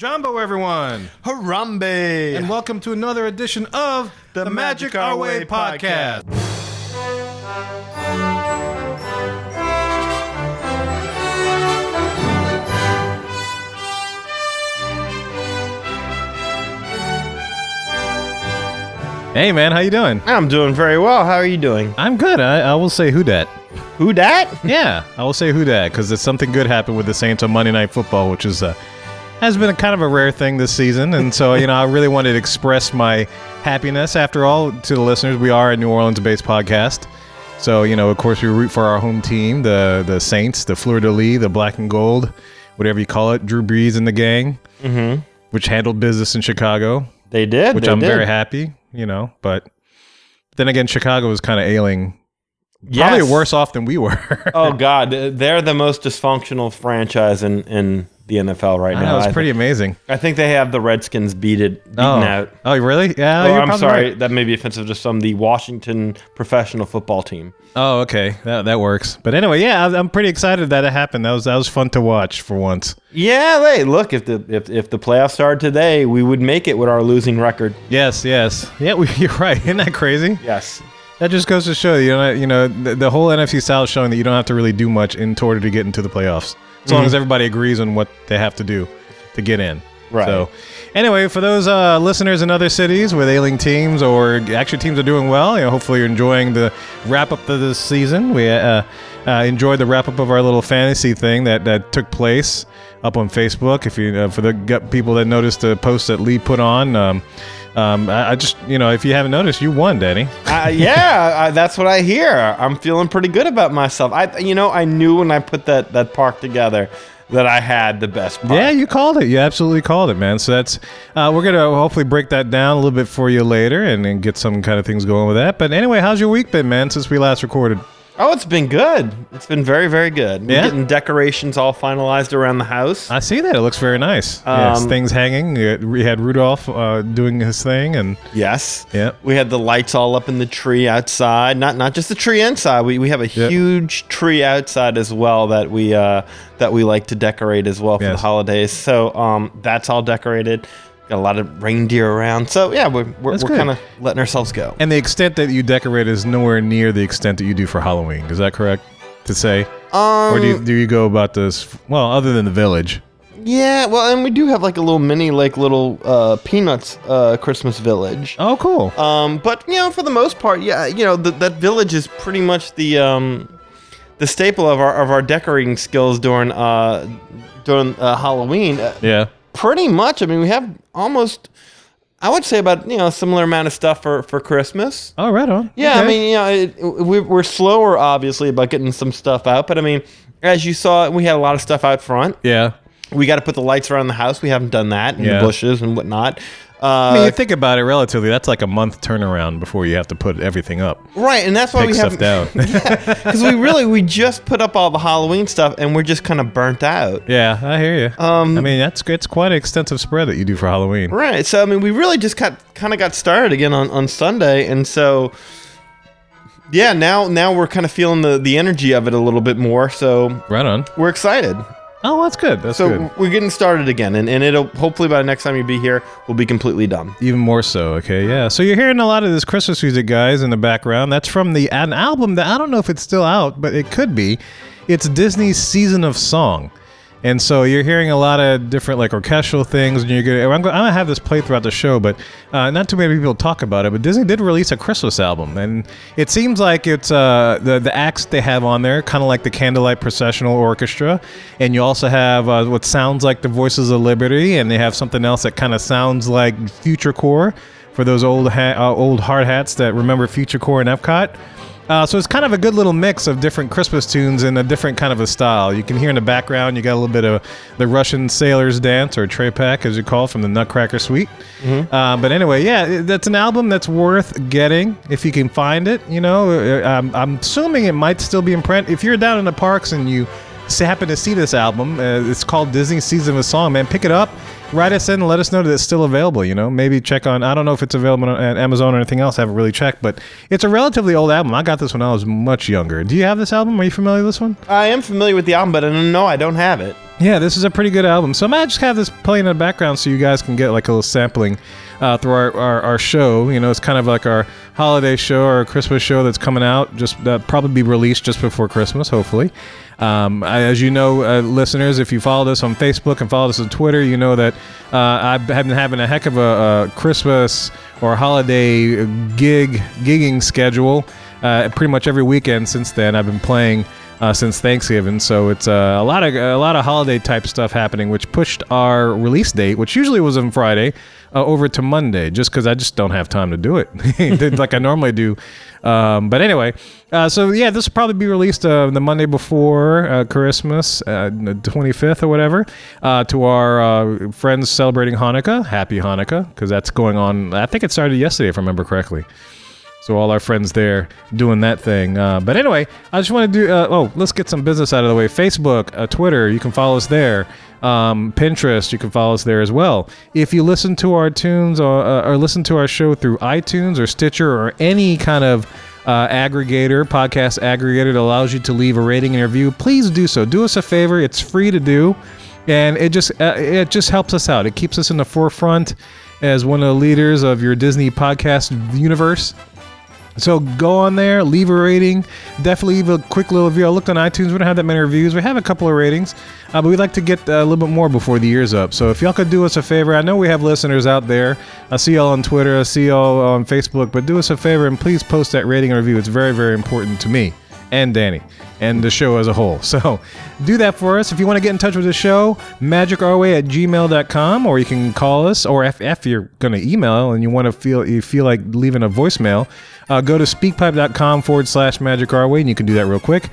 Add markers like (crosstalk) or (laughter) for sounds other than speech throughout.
Jambo, everyone, Harambe! and welcome to another edition of the, Magic Our Way podcast. Hey, man, how you doing? I'm doing very well. How are you doing? I'm good. I, I will say who dat. Who dat? Yeah, I will say who dat because there's something good happened with the Saints on Monday Night Football, which is uh, has been a kind of a rare thing this season, and so you know I really wanted to express my happiness. After all, to the listeners, we are a New Orleans-based podcast, so you know of course we root for our home team, the the Saints, the Fleur de Lis, the Black and Gold, whatever you call it, Drew Brees and the gang, mm-hmm. which handled business in Chicago, They did. which they I'm did. very happy, you know, but. Then again, Chicago was kind of ailing, Yes. probably worse off than we were. Oh (laughs) God, they're the most dysfunctional franchise in, in the NFL right now. it's I pretty think, amazing. I think they have the Redskins beat it beaten Oh, out. oh, really? Yeah, Oh, I'm sorry. right. That may be offensive to some. The Washington professional football team. Oh, okay, that that works. But anyway, yeah, I'm pretty excited that it happened. That was that was fun to watch for once. Yeah, hey, look if the if, if the playoffs started today, we would make it with our losing record. Yes, yes, yeah. We, (laughs) you're right. Isn't that crazy? Yes. That just goes to show you know, you know, the, the whole NFC South showing that you don't have to really do much in order to get into the playoffs, as long as everybody agrees on what they have to do to get in. Right. So, anyway, for those uh, listeners in other cities with ailing teams or actually teams are doing well, you know, hopefully you're enjoying the wrap up of this season. We uh, uh, enjoyed the wrap up of our little fantasy thing that, that took place up on Facebook. If you uh, for the people that noticed the post that Lee put on. Um, um, I, I just, you know, if you haven't noticed, you won, Danny. uh, yeah, I, that's what I hear. I'm feeling pretty good about myself. I, you know, I knew when I put that that park together that I had the best park. Yeah, you called it. You absolutely called it, man. So that's uh, we're gonna hopefully break that down a little bit for you later and, and get some kind of things going with that. But anyway, how's your week been, man? Since we last recorded. Oh, it's been good. It's been very, very good. We're Yeah? getting decorations all finalized around the house. I see that. It looks very nice. yes, Um, things hanging. We had Rudolph uh, doing his thing, and yes. yeah, We had the lights all up in the tree outside. Not not just the tree inside. We, we have a huge tree outside as well that we uh, that we like to decorate as well for Yes. the holidays. So um, that's all decorated. Got a lot of reindeer around. So yeah, we're we're, That's we're good. kind of letting ourselves go. and the extent that you decorate is nowhere near the extent that you do for Halloween. Is that correct to say, Um, or do you, do you go about this? Well, other than the village. Yeah, well, and we do have like a little mini, like little uh, Peanuts uh, Christmas village. Oh, cool. Um, but you know, for the most part, yeah, you know, th- that village is pretty much the um, the staple of our of our decorating skills during uh, during uh, Halloween. Uh, yeah. Pretty much. I mean, we have almost, I would say, about you know a similar amount of stuff for for Christmas. Oh, right on. Yeah, I mean, you know, it, we, we're slower, obviously, about getting some stuff out. But I mean, as you saw, we had a lot of stuff out front. yeah. We got to put the lights around the house. We haven't done that, and Yeah. the bushes and whatnot. I mean, Uh, you think about it relatively, that's like a month turnaround before you have to put everything up. right, and that's why we stuff have down. (laughs) because we really we just put up all the Halloween stuff, and we're just kind of burnt out. yeah, I hear you. Um, I mean, that's it's quite an extensive spread that you do for Halloween. Right. So I mean, we really just got kind of got started again on, on Sunday, and so yeah, now now we're kind of feeling the the energy of it a little bit more. So Right on. we're excited. Oh, that's good. That's So good. we're getting started again, and, and it'll hopefully by the next time you be here, we'll be completely done. Even more so. Okay, yeah. So you're hearing a lot of this Christmas music, guys, in the background. That's from the an album that I don't know if it's still out, but it could be. It's Disney's Season of Song. And so you're hearing a lot of different like orchestral things, and you're gonna. I'm gonna, have this play throughout the show, but uh, not too many people talk about it. But Disney did release a Christmas album, and it seems like it's uh, the the acts they have on there, kind of like the Candlelight Processional Orchestra, and you also have uh, what sounds like the Voices of Liberty, and they have something else that kind of sounds like Future Corps for those old ha- uh, old hard hats that remember Future Corps and Epcot. Uh, so it's kind of a good little mix of different Christmas tunes in a different kind of a style. You can hear in the background, you got a little bit of the Russian Sailor's Dance or Trepak, as you call it, from the Nutcracker Suite. Uh, but anyway, yeah, that's an album that's worth getting if you can find it. You know, Uh, I'm, I'm assuming it might still be in print. If you're down in the parks and you happen to see this album, uh, it's called Disney Season of a Song, man, pick it up. Write us in and let us know that it's still available. You know, maybe check on. I don't know if it's available on at Amazon or anything else. I haven't really checked, but it's a relatively old album. I got this when I was much younger. Do you have this album? Are you familiar with this one? I am familiar with the album, but no, I don't have it. Yeah, this is a pretty good album. So I might just have this playing in the background so you guys can get like a little sampling uh, through our, our, our show. You know, it's kind of like our holiday show or Christmas show that's coming out. Just that probably be released just before Christmas, hopefully. Um, I, as you know, uh, listeners, if you follow us on Facebook and follow us on Twitter, you know that uh, I've been having a heck of a, a Christmas or holiday gig gigging schedule. Uh, pretty much every weekend since then, I've been playing uh, since Thanksgiving. So it's uh, a lot of a lot of holiday type stuff happening, which pushed our release date, which usually was on Friday, uh, over to Monday, just because I just don't have time to do it (laughs) like I normally do. Um, but anyway, uh, so yeah, this will probably be released uh, the Monday before uh, Christmas, the 25th or whatever, to our friends celebrating Hanukkah. Happy Hanukkah, because that's going on. I think it started yesterday, if I remember correctly. So all our friends there doing that thing. Uh, but anyway, I just want to do. Uh, oh, let's get some business out of the way. Facebook, uh, Twitter, you can follow us there. Um, Pinterest, you can follow us there as well. If you listen to our tunes or, uh, or listen to our show through iTunes or Stitcher or any kind of uh, aggregator, podcast aggregator that allows you to leave a rating and review, please do so. Do us a favor; it's free to do, and it just uh, it just helps us out. It keeps us in the forefront as one of the leaders of your Disney podcast universe. So go on there, leave a rating. Definitely leave a quick little review. I looked on iTunes. We don't have that many reviews. We have a couple of ratings, uh, but we'd like to get uh, a little bit more before the year's up. So if y'all could do us a favor, I know we have listeners out there. I see y'all on Twitter. I see y'all on Facebook. But do us a favor and please post that rating and review. It's very, very important to me and Danny and the show as a whole. (laughs) So do that for us. If you want to get in touch with the show, magicourway at gmail.com, or you can call us, or if, if you're going to email and you want to feel you feel like leaving a voicemail, uh, go to speakpipe.com forward slash magicourway, and you can do that real quick.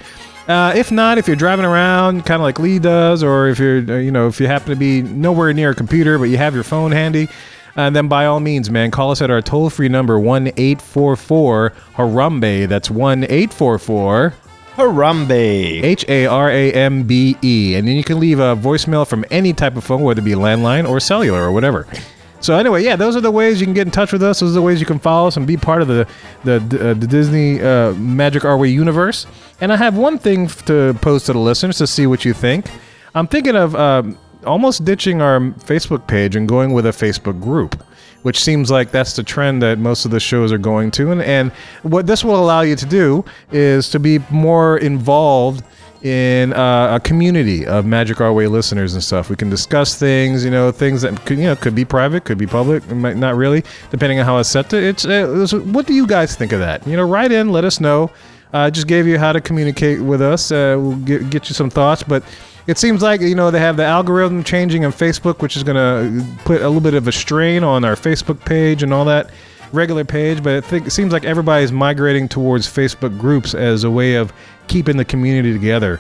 Uh, if not, if you're driving around, kind of like Lee does, or if you're, uh, you know, if you happen to be nowhere near a computer but you have your phone handy, uh, then by all means, man, call us at our toll free number, 1 844 Harambe. That's 1 844 Harambe. H A R A M B E. And then you can leave a voicemail from any type of phone, whether it be landline or cellular or whatever. So anyway, yeah, those are the ways you can get in touch with us. Those are the ways you can follow us and be part of the the, uh, the Disney uh, Magic Our Way universe. And I have one thing to post to the listeners to see what you think. I'm thinking of um, almost ditching our Facebook page and going with a Facebook group, which seems like that's the trend that most of the shows are going to. And, and what this will allow you to do is to be more involved in uh, a community of Magic Our Way listeners and stuff. We can discuss things, you know, things that could, you know, could be private, could be public, might not really, depending on how it's set to. It's, uh, it's what do you guys think of that? You know, write in, let us know. I uh, just gave you how to communicate with us. Uh, we'll get, get you some thoughts, but it seems like you know they have the algorithm changing on Facebook, which is going to put a little bit of a strain on our Facebook page and all that regular page. But I think it seems like everybody's migrating towards Facebook groups as a way of keeping the community together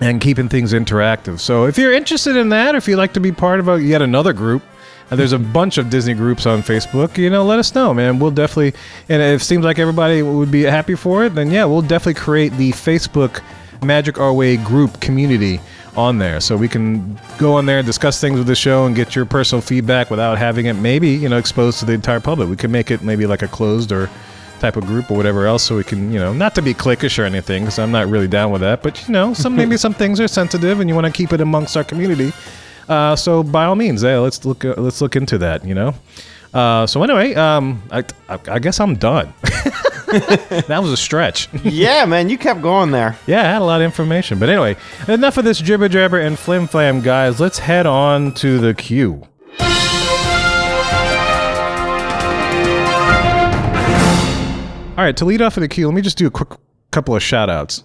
and keeping things interactive. So if you're interested in that, if you'd like to be part of a, yet another group, uh, there's a bunch of Disney groups on Facebook. You know, let us know, man. We'll definitely, and if it seems like everybody would be happy for it, then yeah, we'll definitely create the Facebook Magic Our Way group community on there, so we can go on there and discuss things with the show and get your personal feedback without having it maybe you know exposed to the entire public. We can make it maybe like a closed or type of group or whatever else, so we can you know not to be cliquish or anything, because I'm not really down with that. But you know, some maybe some things are sensitive, and you want to keep it amongst our community. Uh, so by all means, yeah, let's look uh, let's look into that. You know. Uh, so anyway, um, I, I, I guess I'm done. (laughs) (laughs) that was a stretch. yeah, man, you kept going there. Yeah, I had a lot of information. But anyway, enough of this jibber jabber and flim flam, guys. Let's head on to the queue. All right, to lead off of the queue, let me just do a quick couple of shout outs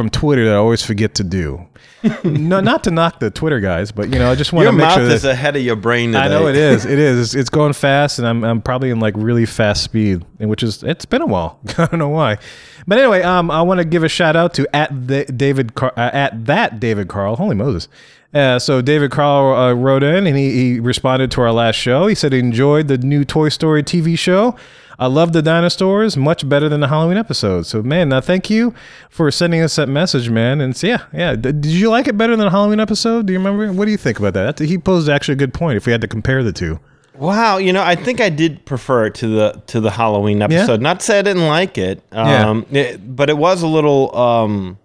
from Twitter that I always forget to do. (laughs) no, not to knock the Twitter guys, but you know, I just want Your to make mouth sure is ahead of your brain today. I know it is. It (laughs) is. It's, it's going fast, and I'm I'm probably in like really fast speed, and which is it's been a while. (laughs) I don't know why, but anyway, um, I want to give a shout out to at the David Car- uh, at that David Carl. Holy Moses. Uh, so David Carl uh, wrote in and he, he responded to our last show. He said he enjoyed the new Toy Story TV show. I love the dinosaurs much better than the Halloween episode. So man, now thank you for sending us that message, man. And so, yeah, yeah. D- did you like it better than the Halloween episode? Do you remember? What do you think about that? He posed actually a good point. If we had to compare the two, Wow, you know, I think I did prefer it to the to the Halloween episode. Not to say I didn't like it, um, it- but it was a little um,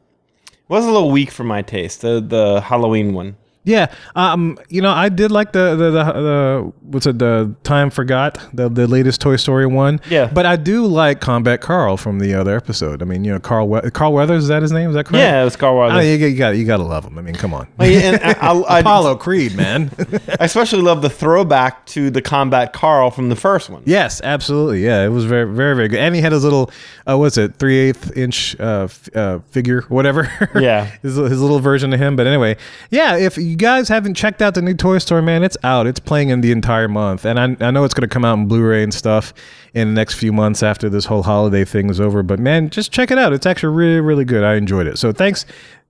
was a little weak for my taste. The the Halloween one. Yeah, um, you know, I did like the the, the, the what's it the time forgot the the latest Toy Story one. Yeah. but I do like Combat Carl from the other episode. I mean, you know, Carl We- Carl Weathers is that his name? Is that correct? Yeah, it was Carl Oh, Weathers. you, you got you got to love him. I mean, come on. Well, yeah, I, I, (laughs) I, Apollo Creed, man. (laughs) I especially love the throwback to the Combat Carl from the first one. yes, absolutely. Yeah, it was very very very good. And he had his little uh, what's it three eighth inch uh, f- uh, figure, whatever. Yeah. (laughs) his his little version of him. But anyway, yeah. If you guys haven't checked out the new Toy Story, man, it's out. It's playing in the entire month, and I I know it's going to come out in Blu-ray and stuff in the next few months after this whole holiday thing is over. But man, just check it out. It's actually really really good. I enjoyed it. So thanks.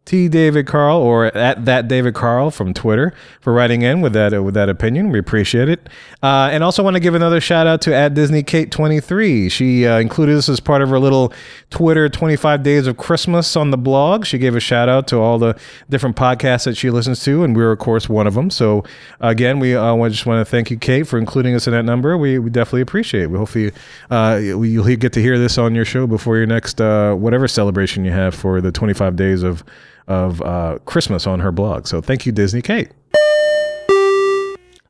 T. David Carl or at that David Carl from Twitter for writing in with that with that opinion. We appreciate it, uh, and also want to give another shout out to at Disney Kate twenty three. She uh, included this as part of her little Twitter twenty five days of Christmas on the blog. She gave a shout out to all the different podcasts that she listens to, and we're of course one of them. So again, we uh, just want to thank you, Kate, for including us in that number. We, we definitely appreciate it. We hopefully uh, you'll get to hear this on your show before your next uh, whatever celebration you have for the twenty five days of of uh, Christmas on her blog. So thank you, Disney Kate.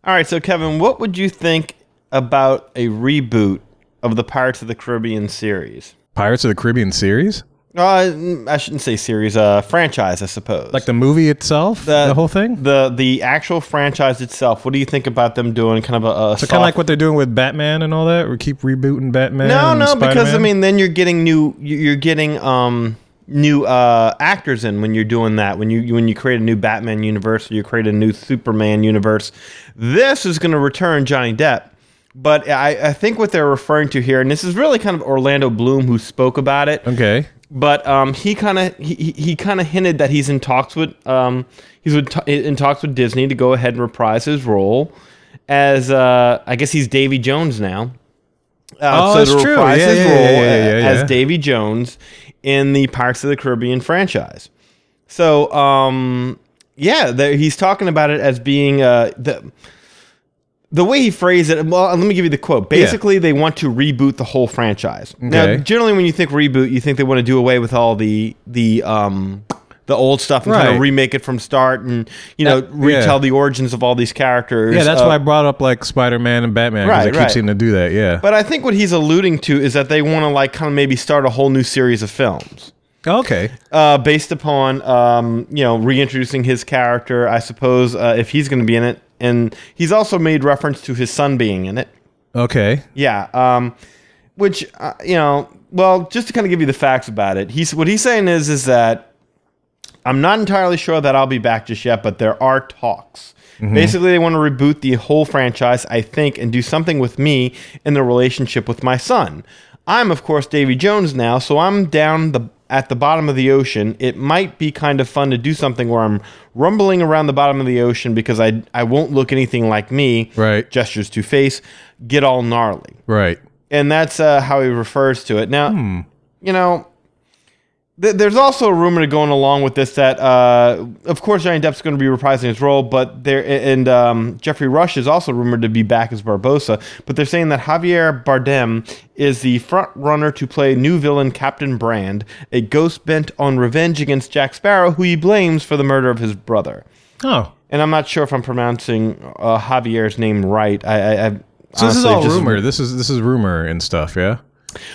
All right, so Kevin, what would you think about a reboot of the Pirates of the Caribbean series? Pirates of the Caribbean series, Uh, I shouldn't say series, uh, franchise, I suppose. like the movie itself, the, whole thing. the the actual franchise itself. What do you think about them doing kind of a, a So kind of like what they're doing with Batman and all that. We keep rebooting Batman. No, no, because I mean, then you're getting new. You're getting um new uh actors in when you're doing that. When you when you create a new Batman universe, or you create a new Superman universe. This is going to return Johnny Depp. But I, I think what they're referring to here, and this is really kind of Orlando Bloom who spoke about it. okay, But um, he kind of he, he- kind of hinted that he's in talks with um he's with in talks with Disney to go ahead and reprise his role as uh I guess he's Davy Jones now. Uh, Oh, that's to true. Yeah, his yeah, role yeah, yeah, yeah, as. Davy Jones in the Pirates of the Caribbean franchise. So um yeah, there, he's talking about it as being uh the the way he phrased it, well, let me give you the quote. Basically, they want to reboot the whole franchise. Now, generally, when you think reboot, you think they want to do away with all the the um the old stuff and kind of remake it from start and you know That- retell yeah. the origins of all these characters. yeah, that's Uh, why I brought up like Spider-Man and Batman because Right, they keep right. seeming to do that. Yeah. But I think what he's alluding to is that they want to like kind of maybe start a whole new series of films. okay. uh, based upon um, you know reintroducing his character. I suppose uh, if he's going to be in it, and he's also made reference to his son being in it. Okay. Yeah, um, which uh, you know, well, just to kind of give you the facts about it, he's what he's saying is is that I'm not entirely sure that I'll be back just yet, but there are talks. Basically, they want to reboot the whole franchise, I think, and do something with me in the relationship with my son. I'm, of course, Davy Jones now, so I'm down the at the bottom of the ocean. It might be kind of fun to do something where I'm rumbling around the bottom of the ocean because I I won't look anything like me. Right. Gestures to face, get all gnarly Right. and that's uh, how he refers to it. Now, Hmm. you know, th- there's also a rumor going along with this that, uh, of course, Johnny Depp's going to be reprising his role, but there and um, Geoffrey Rush is also rumored to be back as Barbossa. But they're saying that Javier Bardem is the front runner to play new villain Captain Brand, a ghost bent on revenge against Jack Sparrow, who he blames for the murder of his brother. Oh. And I'm not sure if I'm pronouncing uh, Javier's name right. I, I, I So this is all just- rumor. This is this is rumor and stuff. Yeah.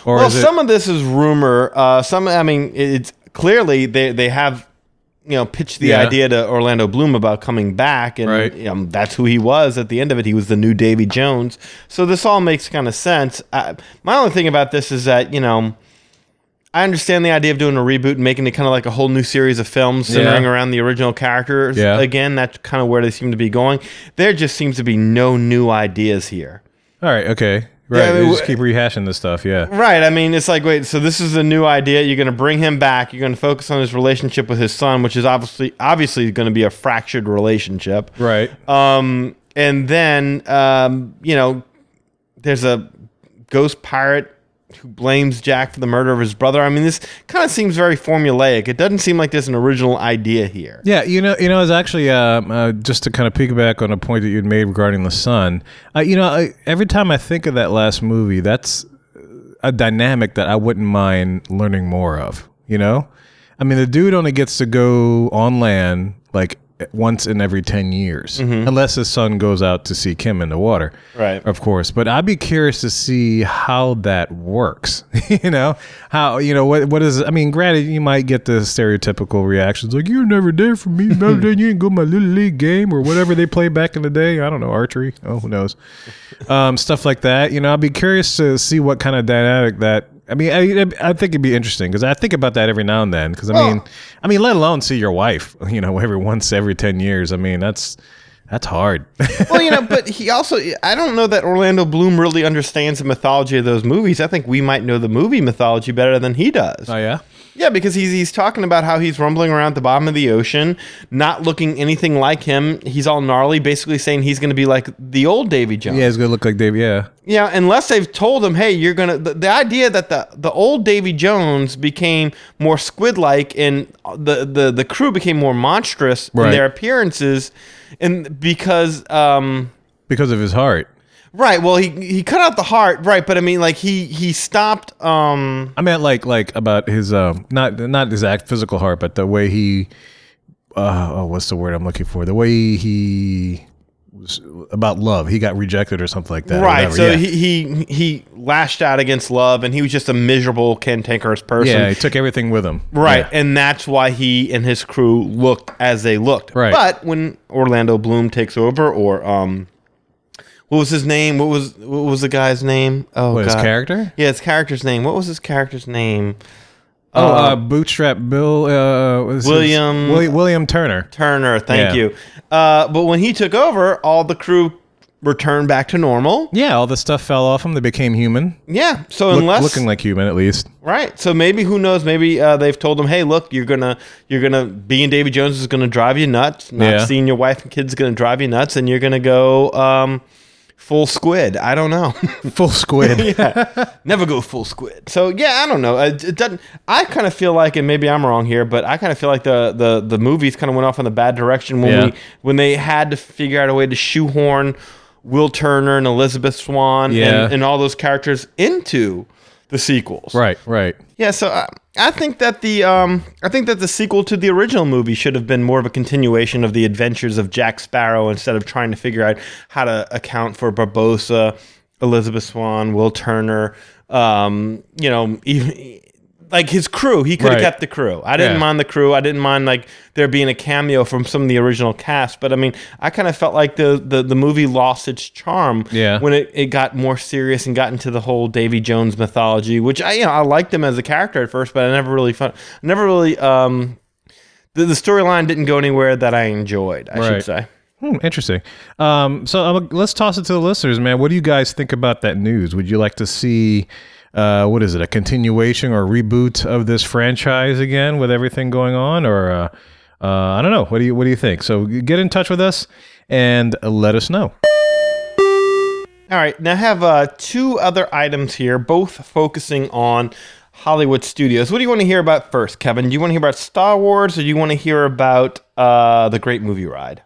Or Well, is it? some of this is rumor. Uh, some, I mean, it's clearly they they have you know pitched the Yeah. idea to Orlando Bloom about coming back, and Right. um, that's who he was at the end of it. He was the new Davy Jones. So this all makes kind of sense. Uh, my only thing about this is that you know. I understand the idea of doing a reboot and making it kind of like a whole new series of films centering Yeah. around the original characters. Yeah. Again, that's kind of where they seem to be going. There just seems to be no new ideas here. all right. Okay. Right. Yeah, I mean, just keep rehashing this stuff. Yeah. Right. I mean, it's like, wait, so this is a new idea. You're going to bring him back. You're going to focus on his relationship with his son, which is obviously obviously going to be a fractured relationship. Right. Um, and then um, you know, there's a ghost pirate who blames Jack for the murder of his brother. I mean, this kind of seems very formulaic. It doesn't seem like there's an original idea here. Yeah, you know, you know, it's actually um, uh, just to kind of piggyback on a point that you'd made regarding the son. Uh, you know, I, every time I think of that last movie, that's a dynamic that I wouldn't mind learning more of. You know, I mean, the dude only gets to go on land like once in every 10 years, Mm-hmm. unless his son goes out to see Kim in the water. Right. Of course. But I'd be curious to see how that works. (laughs) you know, how, you know, what, what is, I mean, granted, you might get the stereotypical reactions like, you're never there for me. No, then you didn't go to my little league game or whatever they play back in the day. I don't know, archery. Oh, who knows? Um, stuff like that. You know, I'd be curious to see what kind of dynamic that I mean, I, I think it'd be interesting because I think about that every now and then. Because I mean, oh. I mean, let alone see your wife, (laughs) you know, every once every ten years. I mean, that's that's hard. (laughs) well, you know, but he also, I don't know that Orlando Bloom really understands the mythology of those movies. I think we might know the movie mythology better than he does. oh yeah, Yeah, because he's he's talking about how he's rumbling around at the bottom of the ocean, not looking anything like him. He's all gnarly, basically saying he's going to be like the old Davy Jones. yeah, it's gonna look like Dave. Yeah, Yeah, unless they've told him, hey, you're gonna. The, the idea that the the old Davy Jones became more squid-like and the the the crew became more monstrous in their appearances, and because um. because of his heart. Right. Well, he he cut out the heart. Right. But I mean, like he he stopped. Um. I meant like like about his um not not his act physical heart, but the way he uh oh what's the word I'm looking for? The way he was about love. He got rejected or something like that. Right. So yeah. he, he he lashed out against love, and he was just a miserable, cantankerous person. yeah, he took everything with him. Right, Yeah. and that's why he and his crew looked as they looked. Right. But when Orlando Bloom takes over, or um, what was his name? What was what was the guy's name? Oh, What, his character? Yeah, his character's name. What was his character's name? Oh, uh, Bootstrap Bill. Uh, is his- William- William William Turner. Turner. Thank Yeah. you. Uh, but when he took over, all the crew returned back to normal. Yeah, all the stuff fell off them. They became human, Yeah. So Look- unless looking like human at least. Right. So maybe who knows? Maybe uh, they've told them, "Hey, look, you're gonna you're gonna being Davy Jones is gonna drive you nuts. Not Yeah. seeing your wife and kids is gonna drive you nuts, and you're gonna go um, full squid. I don't know. (laughs) Full squid. (laughs) yeah. Never go full squid. So yeah, I don't know. It, it doesn't. I kind of feel like, and maybe I'm wrong here, but I kind of feel like the the the movies kind of went off in the bad direction when Yeah. we when they had to figure out a way to shoehorn Will Turner and Elizabeth Swann Yeah. and, and all those characters into the sequels. right, right. Yeah, so I, I think that the um, I think that the sequel to the original movie should have been more of a continuation of the adventures of Jack Sparrow instead of trying to figure out how to account for Barbossa, Elizabeth Swann, Will Turner, um, you know, even, like his crew. He could have Right. kept the crew. I didn't Yeah. mind the crew. I didn't mind like there being a cameo from some of the original cast. But I mean, I kind of felt like the, the the movie lost its charm Yeah. when it, it got more serious and got into the whole Davy Jones mythology, which I you know I liked him as a character at first, but I never really fun, never really um the, the storyline didn't go anywhere that I enjoyed. I should say. Hmm, interesting. Um, so um, let's toss it to the listeners, man. What do you guys think about that news? Would you like to see, uh, what is it, a continuation or reboot of this franchise again with everything going on, or uh, uh, I don't know. What do you What do you think? So get in touch with us and let us know. All right, now I have uh, two other items here, both focusing on Hollywood studios. What do you want to hear about first, Kevin? Do you want to hear about Star Wars, or do you want to hear about uh, the Great Movie Ride?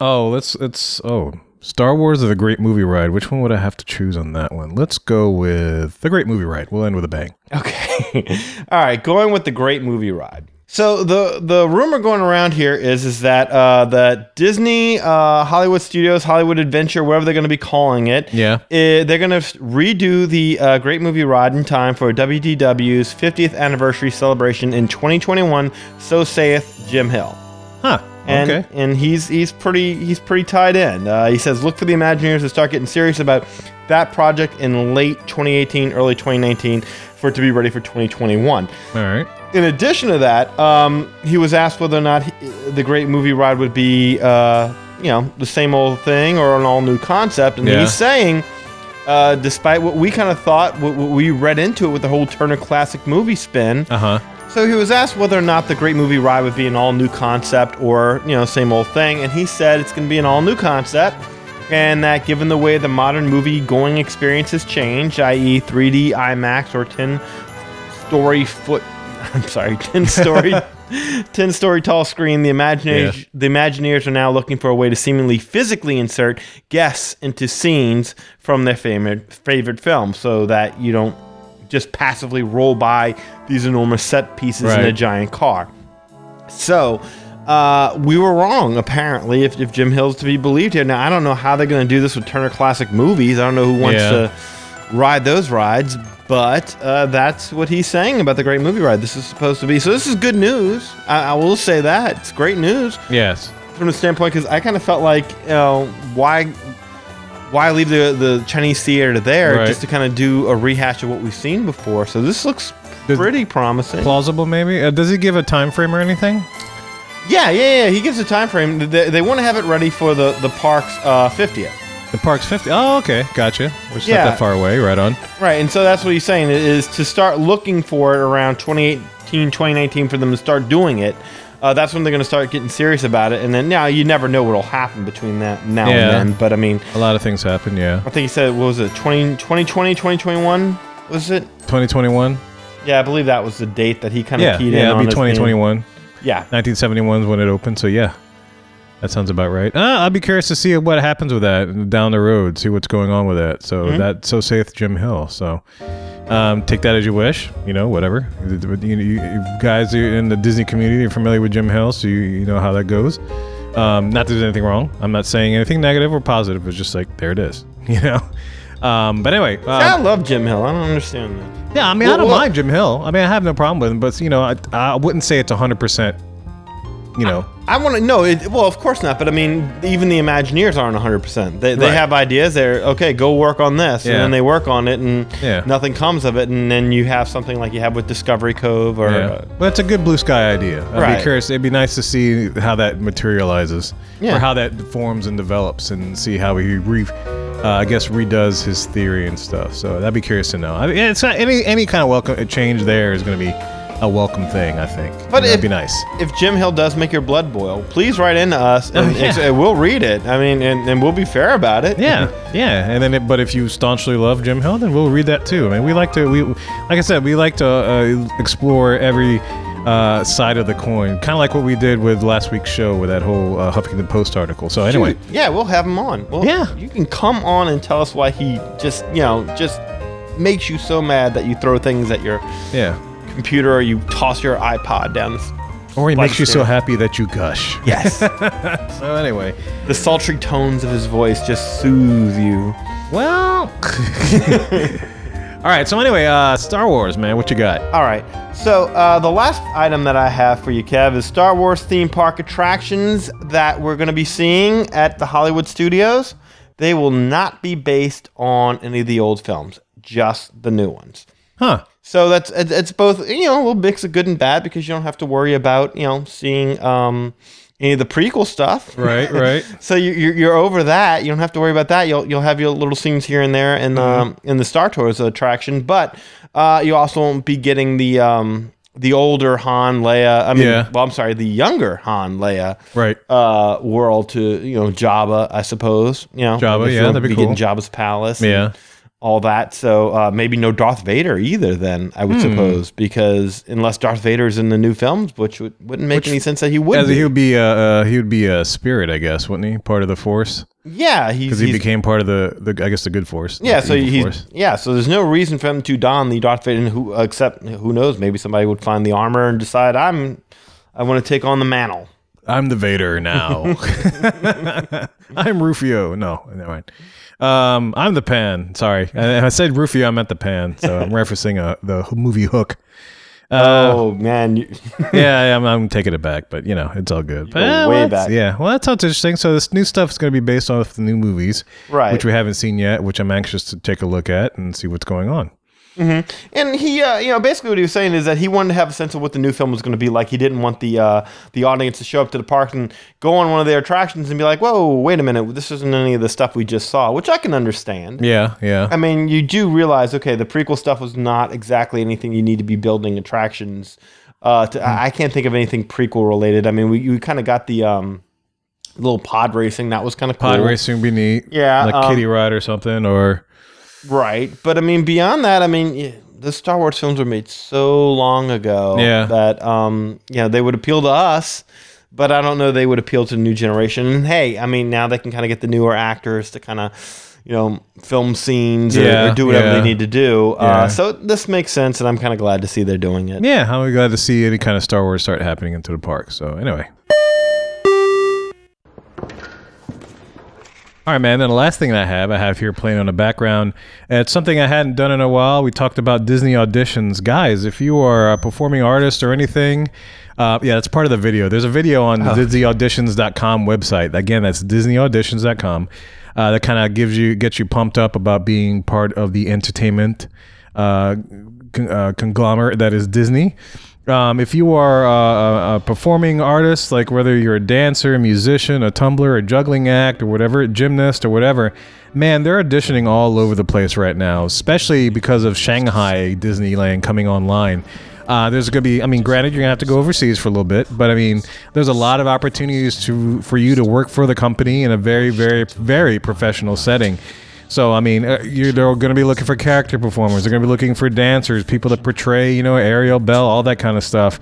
Oh, let's let's oh. Star Wars or the Great Movie Ride? Which one would I have to choose on that one? Let's go with the Great Movie Ride. We'll end with a bang. Okay. (laughs) All right, going with the great movie ride. So the the rumor going around here is is that uh, that Disney, uh, Hollywood Studios, Hollywood Adventure, whatever they're going to be calling it, Yeah. eh, they're going to redo the uh, Great Movie Ride in time for WDW's 50th anniversary celebration in 2021. So saith Jim Hill. Huh. And, okay. and he's he's pretty he's pretty tied in. Uh, he says, look for the Imagineers to start getting serious about that project in late 2018, early 2019, for it to be ready for 2021. All right. In addition to that, um, he was asked whether or not he, the Great Movie Ride would be, uh, you know, the same old thing or an all new concept, and Yeah. he's saying. Uh, despite what we kind of thought, what, what we read into it with the whole Turner Classic movie spin, Uh huh. So he was asked whether or not the Great Movie Ride would be an all new concept or, you know, same old thing. And he said it's going to be an all new concept. And that given the way the modern movie going experience has changed, i.e., 3D, IMAX, or 10 story foot, (laughs) I'm sorry, 10 (laughs) story. 10 story tall screen the imagineers Yeah. the imagineers are now looking for a way to seemingly physically insert guests into scenes from their favorite favorite film so that you don't just passively roll by these enormous set pieces in a giant car. So, Uh, we were wrong, apparently, if, if Jim Hill's to be believed here. Now, I don't know how they're going to do this with Turner Classic Movies. I don't know who wants Yeah. to ride those rides, but uh, that's what he's saying about the great movie ride. This is supposed to be. So, this is good news. I, I will say that. It's great news Yes. from the standpoint because I kind of felt like, you know, why. Why leave the, the Chinese theater there Right. just to kind of do a rehash of what we've seen before? So this looks Does- pretty promising. Plausible, maybe. Uh, does he give a time frame or anything? Yeah, yeah, yeah. He gives a time frame. They, they want to have it ready for the the park's uh, 50th. The park's 50. Oh, okay. Gotcha. Which is Yeah. not that far away. Right on. Right, and so that's what he's saying is to start looking for it around 2018, 2019 for them to start doing it. Uh, that's when they're going to start getting serious about it. And then now you never know what'll happen between that now Yeah. and then. But I mean, A lot of things happen, yeah. I think he said, what was it, 20, 2020, 2021? Was it? 2021? Yeah, I believe that was the date that he kind of Yeah. keyed in. Yeah, it'll on. be his name. 2021. Yeah. 1971 is when it opened, so yeah. That sounds about right. Uh, I'll be curious to see what happens with that down the road, see what's going on with that. So Mm-hmm. that so saith Jim Hill. So um, take that as you wish, you know, whatever. You, you, you guys in the Disney community are familiar with Jim Hill, so you, you know how that goes. Um, not that there's anything wrong. I'm not saying anything negative or positive. It's just like there it is, (laughs) you know. Um, but anyway, um, I love Jim Hill. I don't understand that. yeah, I mean, I don't well- mind Jim Hill. I mean, I have no problem with him, but you know, I, I wouldn't say it's hundred percent. You know, I want to know. It, well, of course not. But I mean, even the Imagineers aren't 100. percent They they Right. have ideas. They're okay. Go work on this, Yeah. and then they work on it, and Yeah. nothing comes of it. And then you have something like you have with Discovery Cove, or yeah. But it's a good blue sky idea. I'd Right. be curious. It'd be nice to see how that materializes, Yeah. or how that forms and develops, and see how he re, uh, I guess, redoes his theory and stuff. So that'd be curious to know. I mean, it's not any any kind of welcome change there is going to be a welcome thing. I think. But And that'd be nice. if Jim Hill does make your blood boil, please write into us, and Oh, yeah. ex- we'll read it. I mean, and, and we'll be fair about it. Yeah, yeah, and then, it, but if you staunchly love Jim Hill, then we'll read that too. I mean, we like to, we, like I said, we like to uh, explore every uh, side of the coin, kind of like what we did with last week's show with that whole uh, Huffington Post article. So anyway, Shoot, yeah, we'll have him on. Well, Yeah. you can come on and tell us why he just, you know, just makes you so mad that you throw things at your yeah, computer or you toss your iPod down. The, or he makes you so happy that you gush. yes, (laughs) So anyway, the sultry tones of his voice just soothe you. well, (laughs) all right. So anyway, uh, Star Wars, man, what you got? All right. So uh, the last item that I have for you, Kev, is Star Wars theme park attractions that we're going to be seeing at the Hollywood Studios. They will not be based on any of the old films, just the new ones. Huh? So that's it's both you know a little mix of good and bad because you don't have to worry about you know seeing um, any of the prequel stuff. Right, (laughs) right. So you, you're, you're over that. You don't have to worry about that. You'll you'll have your little scenes here and there in um, in the Star Tours attraction, but uh, you also won't be getting the um, the older Han Leia. I mean, Yeah. well, I'm sorry, the younger Han Leia Right. uh, world to you know Jabba, I suppose. You know, Jabba, yeah, you'll that'd be getting cool. Jabba's palace. and Yeah. All that. So uh, maybe no Darth Vader either. Then I Hmm. would suppose because unless Darth Vader's in the new films, which would, wouldn't make Which- any sense that he would. As be. he would be, uh, uh, he would be a spirit, I guess, wouldn't he? Part of the Force, yeah, he's, because he became part of the, the, I guess, the good Force. yeah. So he's Force. yeah. So there's no reason for him to don the Darth Vader. Who except who knows? Maybe somebody would find the armor and decide I'm. I want to take on the mantle. I'm the Vader now. (laughs) (laughs) I'm Rufio. No, never mind. Um, I'm the Pan. Sorry, I, I said Rufio. I meant the Pan. So I'm referencing uh, the movie Hook. Uh, oh man, (laughs) yeah, I'm, I'm taking it back, but you know it's all good. But, eh, way well, back. Yeah, well, that sounds interesting. So this new stuff is going to be based off the new movies, Right. Which we haven't seen yet, which I'm anxious to take a look at and see what's going on. And he, uh, you know, basically what he was saying is that he wanted to have a sense of what the new film was going to be like. He didn't want the uh, the audience to show up to the park and go on one of their attractions and be like, "Whoa, wait a minute, this isn't any of the stuff we just saw," which I can understand. Yeah, yeah, I mean, you do realize, okay, the prequel stuff was not exactly anything you need to be building attractions. Uh, to, I I can't think of anything prequel related. I mean, we, we kind of got the um, little pod racing that was kind of cool. pod racing would be neat. Yeah, like um, Kitty Ride or something, or right? But I mean, beyond that, I mean, yeah, the Star Wars films were made so long ago Yeah. that um, you know they would appeal to us. But I don't know they would appeal to the new generation. And hey, I mean, now they can kind of get the newer actors to kind of, you know, film scenes or, Yeah, or do whatever yeah. they need to do. Uh, so this makes sense, and I'm kind of glad to see they're doing it. Yeah, I'm glad to see any kind of Star Wars start happening into the park. So anyway. All right, man. Then the last thing I have, I have here playing on the background. It's something I hadn't done in a while. We talked about Disney auditions, guys. If you are a performing artist or anything, uh, yeah, that's part of the video. There's a video on the DisneyAuditions.com website. Again, that's DisneyAuditions.com. Uh, that kind of gives you gets you pumped up about being part of the entertainment uh, con- uh, conglomerate that is Disney. Um, if you are a, a performing artist, like whether you're a dancer, a musician, a tumbler, a juggling act, or whatever, a gymnast, or whatever, man, they're auditioning all over the place right now, especially because of Shanghai Disneyland coming online. Uh, there's going to be, I mean, granted, you're going to have to go overseas for a little bit, but I mean, there's a lot of opportunities to for you to work for the company in a very, very, very professional setting. So I mean, uh, you're, they're going to be looking for character performers. They're going to be looking for dancers, people that portray, you know, Ariel, Belle, all that kind of stuff.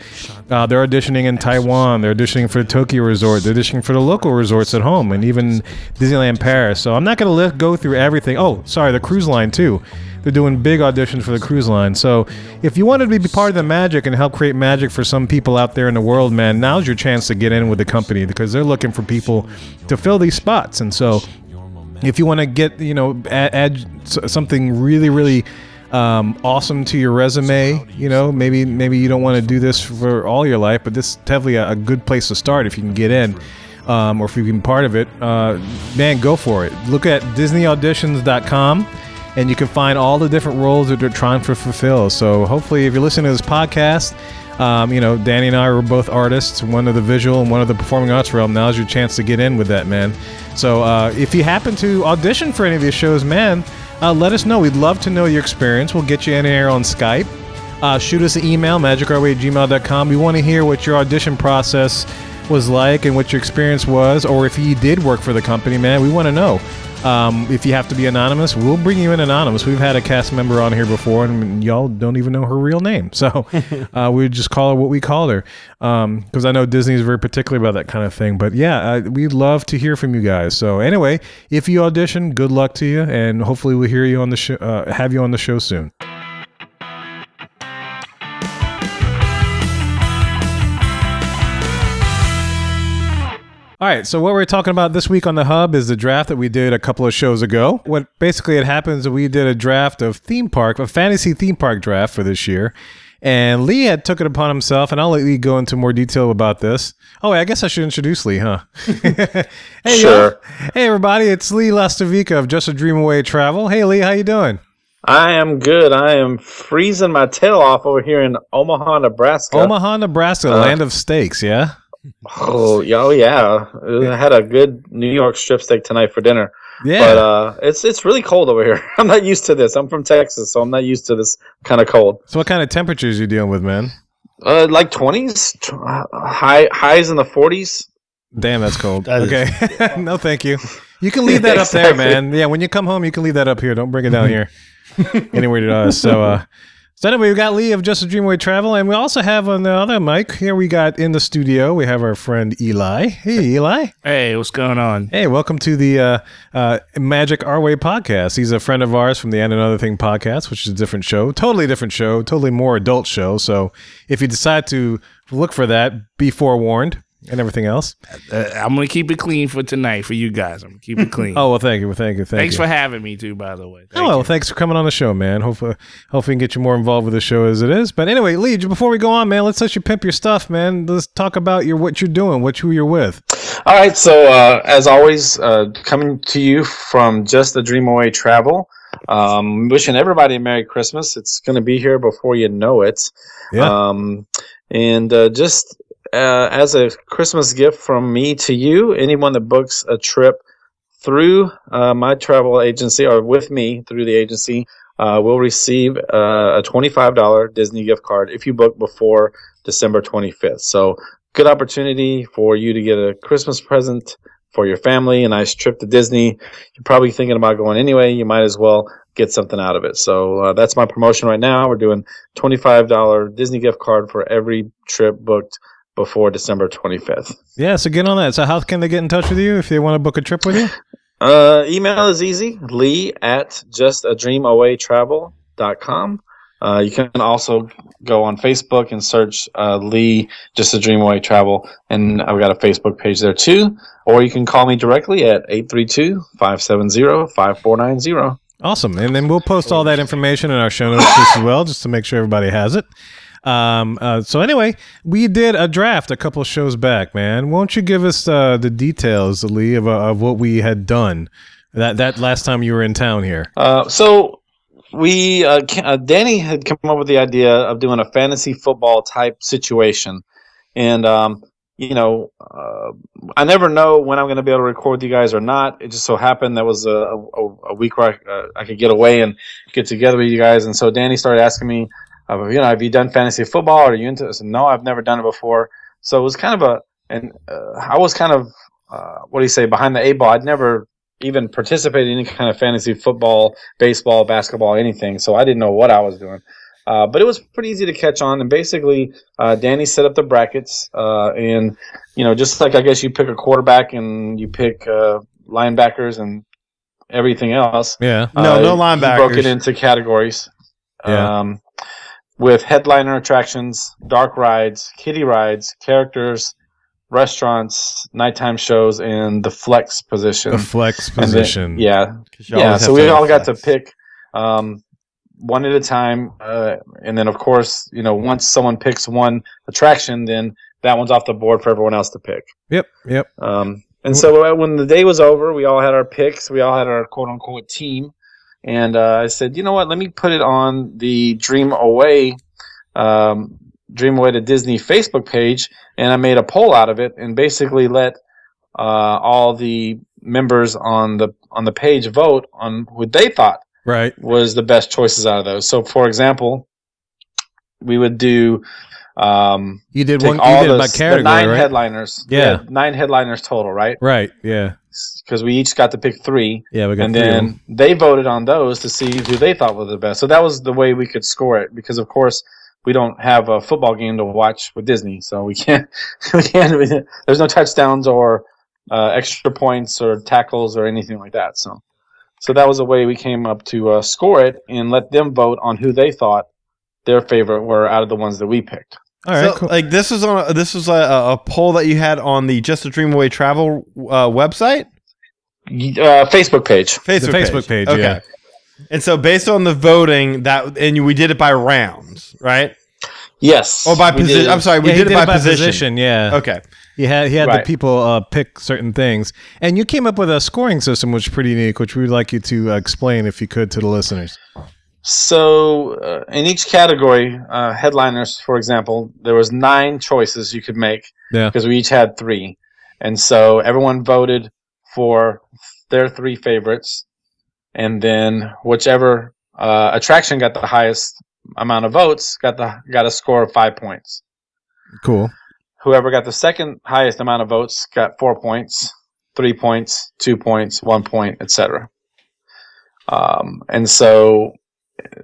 Uh, they're auditioning in Taiwan. They're auditioning for the Tokyo Resort. They're auditioning for the local resorts at home, and even Disneyland Paris. So I'm not going to go through everything. Oh, sorry, the cruise line too. They're doing big auditions for the cruise line. So if you wanted to be part of the magic and help create magic for some people out there in the world, man, now's your chance to get in with the company because they're looking for people to fill these spots. And so if you want to get you know add, add something really really um, awesome to your resume you know maybe maybe you don't want to do this for all your life but this is definitely a, a good place to start if you can get in um, or if you can be part of it uh, man go for it. Look at disneyauditions.com and you can find all the different roles that they're trying to fulfill. So hopefully if you're listening to this podcast um, you know, Danny and I were both artists, one of the visual and one of the performing arts realm. Now's your chance to get in with that, man. So uh, if you happen to audition for any of these shows, man, uh, let us know. We'd love to know your experience. We'll get you in air on Skype. Uh, shoot us an email, magicourway at gmail.com. We want to hear what your audition process was like and what your experience was, or if you did work for the company, man, we want to know. Um, if you have to be anonymous, we'll bring you in anonymous. We've had a cast member on here before, and y'all don't even know her real name, so (laughs) uh, we would just call her what we call her. Because I know Disney is very particular about that kind of thing. But yeah, uh, we'd love to hear from you guys. So anyway, if you audition, good luck to you, and hopefully we'll hear you on the show, uh, have you on the show soon. All right, so what we're talking about this week on the Hub is the draft that we did a couple of shows ago. What basically it happens is we did a draft of theme park, a fantasy theme park draft for this year, and Lee had took it upon himself, and I'll let Lee go into more detail about this. Oh, wait, I guess I should introduce Lee, huh? (laughs) hey, Sure. Hey, everybody, it's Lee Lastavica of Just a Dream Away Travel. Hey, Lee, how you doing? I am good. I am freezing my tail off over here in Omaha, Nebraska. Omaha, Nebraska, uh, land of steaks, yeah. Oh, yeah, oh yeah. I had a good New York strip steak tonight for dinner. Yeah. But uh, it's it's really cold over here. (laughs) I'm not used to this. I'm from Texas, so I'm not used to this kind of cold. so, what kind of temperatures you dealing with, man? Uh, like 20s, t- high highs in the 40s. Damn, that's cold. That is- okay. (laughs) (laughs) no, thank you. You can leave that up there, man. Yeah, when you come home, you can leave that up here. Don't bring it down here anywhere to us. So, uh, so anyway, we've got Lee of Just a Dream Away Travel, and we also have on the other mic here. We got in the studio. We have our friend Eli. Hey, Eli. Hey, what's going on? Hey, welcome to the uh, uh, Magic Our Way podcast. He's a friend of ours from the And Another Thing podcast, which is a different show, totally different show, totally more adult show. So if you decide to look for that, be forewarned and everything else. Uh, I'm gonna keep it clean for tonight for you guys. I'm gonna keep it (laughs) clean. Oh well, thank you, well, thank you, thank Thanks you. for having me too, by the way. Oh, well, you. thanks for coming on the show, man. Hopefully, hopefully, we can get you more involved with the show as it is. But anyway, Lee, before we go on, man, let's let you pimp your stuff, man. Let's talk about your what you're doing, what who you're with. All right, so uh, as always, uh, coming to you from Just a Dream Away Travel. Um, wishing everybody a Merry Christmas. It's going to be here before you know it. Yeah. Um, and uh, just uh, as a Christmas gift from me to you, anyone that books a trip through uh, my travel agency or with me through the agency uh, will receive uh, a $25 Disney gift card if you book before December 25th. So, good opportunity for you to get a Christmas present for your family, a nice trip to Disney. You're probably thinking about going anyway. You might as well get something out of it. So uh, that's my promotion right now. We're doing $25 Disney gift card for every trip booked before December 25th. Yeah, so get on that. So how can they get in touch with you if they want to book a trip with you? Uh, email is easy. Lee at justadreamawaytravel.com. Uh, you can also go on Facebook and search uh, Lee Just a Dream Away Travel, and I've got a Facebook page there too. Or you can call me directly at 832-570-5490. Awesome. And then we'll post all that information in our show notes as well, just to make sure everybody has it. Um, uh, so anyway, we did a draft a couple shows back, man. Won't you give us uh, the details, Lee, of, uh, of what we had done that that last time you were in town here? Uh, so we uh, uh, Danny had come up with the idea of doing a fantasy football type situation, and um, you know, uh, I never know when I'm going to be able to record you guys or not. It just so happened that was a, a, a week where I, uh, I could get away and get together with you guys, and so Danny started asking me, uh, you know, have you done fantasy football? Are you into? I said, no, I've never done it before. So it was kind of a, and uh, I was kind of, uh, what do you say, behind the eight ball. I'd never even participated in any kind of fantasy football, baseball, basketball, anything. So I didn't know what I was doing. Uh, but it was pretty easy to catch on. And basically, uh, Danny set up the brackets. Uh, and, you know, just like I guess you pick a quarterback and you pick uh, linebackers and everything else. Yeah. No, no he broke it into categories. Yeah. Um, with headliner attractions, dark rides, kiddie rides, characters, restaurants, nighttime shows, and the flex position. The flex And then- position. yeah, 'Cause yeah. So we to all got to pick um, one at a time, uh, and then of course, you know, once someone picks one attraction, then that one's off the board for everyone else to pick. Yep. Yep. Um, and so uh, when the day was over, we all had our picks. We all had our quote unquote team. And uh, I said, you know what? Let me put it on the Dream Away, um, Dream Away to Disney Facebook page. And I made a poll out of it and basically let uh, all the members on the on the page vote on what they thought Right. was the best choices out of those. So, for example, we would do um, You did one. all You did the, by the nine right? headliners. Yeah. nine headliners total, right? Right. Yeah. Because we each got to pick three, Yeah. We got and then they voted on those to see who they thought was the best. So that was the way we could score it. Because of course we don't have a football game to watch with Disney, so we can't. (laughs) We can't. We, there's no touchdowns or uh, extra points or tackles or anything like that. So, so that was the way we came up to uh, score it and let them vote on who they thought their favorite were out of the ones that we picked. All right. so, cool. like this was on a, this was a, a poll that you had on the Just a Dream Away Travel uh, website, Uh, Facebook page. Facebook The Facebook page, Okay. yeah. And so based on the voting that and we did it by rounds, right? Yes. Or by position. I'm sorry, we yeah, he did, it by, position. Yeah. Okay. He had he had Right. the people uh, pick certain things, and you came up with a scoring system, which is pretty unique, which we would like you to uh, explain, if you could, to the listeners. So uh, in each category, uh, headliners, for example, there was nine choices you could make Yeah. because we each had three, and so everyone voted for their three favorites, and then whichever uh, attraction got the highest amount of votes got the got a score of five points. Cool. Whoever got the second highest amount of votes got four points, three points, two points, one point, etc. Um, and so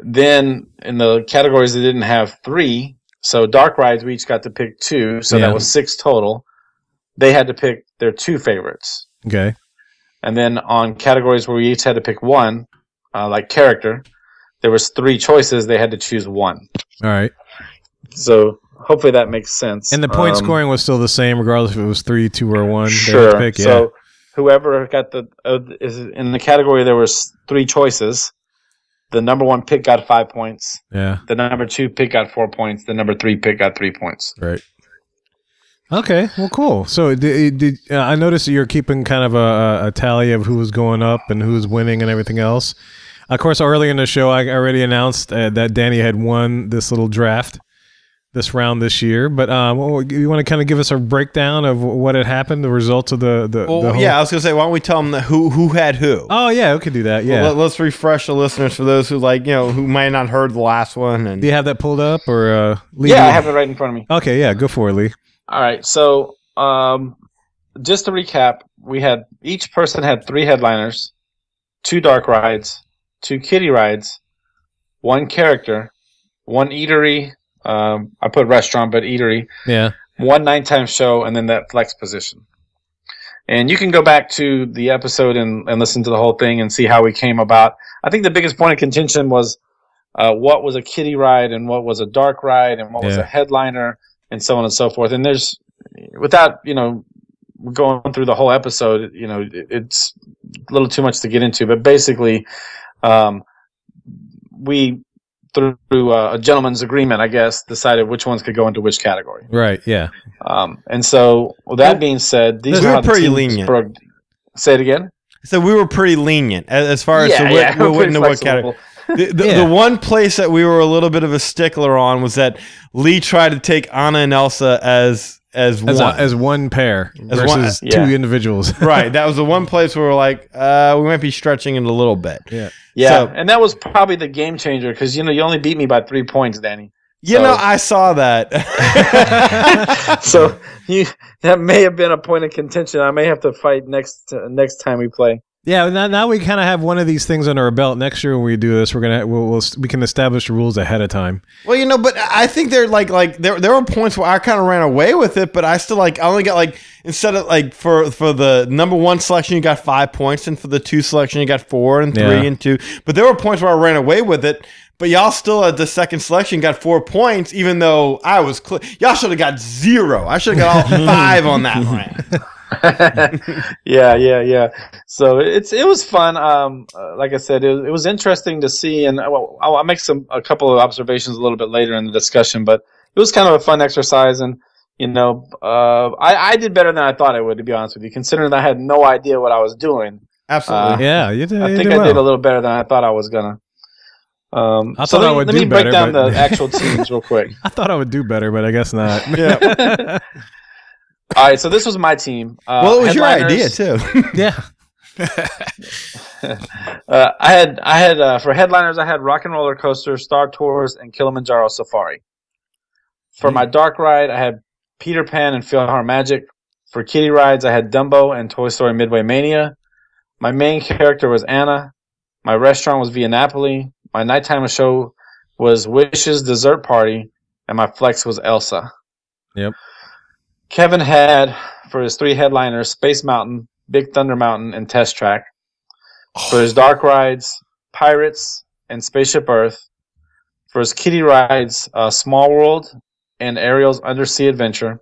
then in the categories that didn't have three, so dark rides we each got to pick two, so Yeah. that was six total. They had to pick their two favorites, Okay. and then on categories where we each had to pick one, uh, like character, there was three choices. They had to choose one. All right. So hopefully that makes sense. And the point Um, scoring was still the same, regardless if it was three, two, or one. They Sure. Pick, yeah. So whoever got the uh, is in the category there was three choices. The number one pick got five points. yeah. The number two pick got four points. The number three pick got three points. Right. Okay. Well, cool. So did, did uh, I noticed that you're keeping kind of a, a- tally of who was going up and who was winning and everything else? Of course, earlier in the show, I already announced uh, that Danny had won this little draft this round this year. But um, you want to kind of give us a breakdown of what had happened, the results of the the, Well, the whole- yeah, I was gonna say, why don't we tell them that who who had who? Oh yeah, we could do that. Yeah. Well, let, us refresh the listeners for those who like you know who might not heard the last one. And do you have that pulled up or? Uh, Lee, Yeah, do I have it right in front of me. Okay. Yeah. Go for it, Lee. All right. So um, just to recap, we had each person had three headliners, two dark rides, two kiddie rides, one character, one eatery. Um, I put restaurant, but eatery. Yeah. one nighttime show and then that flex position. And you can go back to the episode and, and listen to the whole thing and see how we came about. I think the biggest point of contention was uh, what was a kiddie ride and what was a dark ride and what was a headliner and so on and so forth. And there's, without, you know, going through the whole episode, you know, it- it's a little too much to get into, but basically, um, we, through, through uh, a gentleman's agreement, I guess, decided which ones could go into which category. Right. Yeah. Um, and so, with that being said, these We are were how the pretty teams lenient. broke- Say it again. So we were pretty lenient as, as far as yeah, to what, yeah, (laughs) we're went into what category. The, the, Yeah. the one place that we were a little bit of a stickler on was that Lee tried to take Anna and Elsa as as, As, a, one. as one pair As versus one- yeah. two individuals. (laughs) (laughs) right. That was the one place where we're like, uh, we might be stretching it a little bit. yeah. Yeah, So- and that was probably the game changer because you know you only beat me by three points, Danny. You So- know, I saw that. (laughs) so you that may have been a point of contention. I may have to fight next uh, next time we play. Yeah, now, now we kind of have one of these things under our belt. Next year when we do this, we're gonna we'll, we'll we can establish rules ahead of time. well, you know, but I think there like like there there were points where I kind of ran away with it, but I still like I only got like instead of like for for the number one selection you got five points, and for the two selection you got four and three Yeah. and two. But there were points where I ran away with it. But y'all still at the second selection got four points, even though I was cl- y'all should have got zero. I should have got all (laughs) five on that round. (laughs) yeah, yeah, yeah. So it's it was fun. Um, uh, like I said, it, it was interesting to see, and I'll, I'll make some a couple of observations a little bit later in the discussion. But it was kind of a fun exercise, and you know, uh, I I did better than I thought I would, to be honest with you, considering I had no idea what I was doing. Absolutely. Yeah, you did. I you think did I did a little better than I thought I was gonna. Um, I so thought let I me, would let do me break better, down but- the (laughs) actual teams real quick. I thought I would do better, but I guess not. Yeah. (laughs) All right, so this was my team. Uh, well, it was your idea too. (laughs) (laughs) yeah. Uh, I had I had uh, for headliners I had Rock and Roller Coaster, Star Tours, and Kilimanjaro Safari. For my dark ride, I had Peter Pan and PhilharMagic. For kiddie rides, I had Dumbo and Toy Story Midway Mania. My main character was Anna. My restaurant was Via Napoli. My nighttime show was Wishes Dessert Party, and my flex was Elsa. Yep. Kevin had for his three headliners Space Mountain, Big Thunder Mountain, and Test Track. For his (sighs) dark rides, Pirates and Spaceship Earth. For his kiddie rides, uh, Small World and Ariel's Undersea Adventure.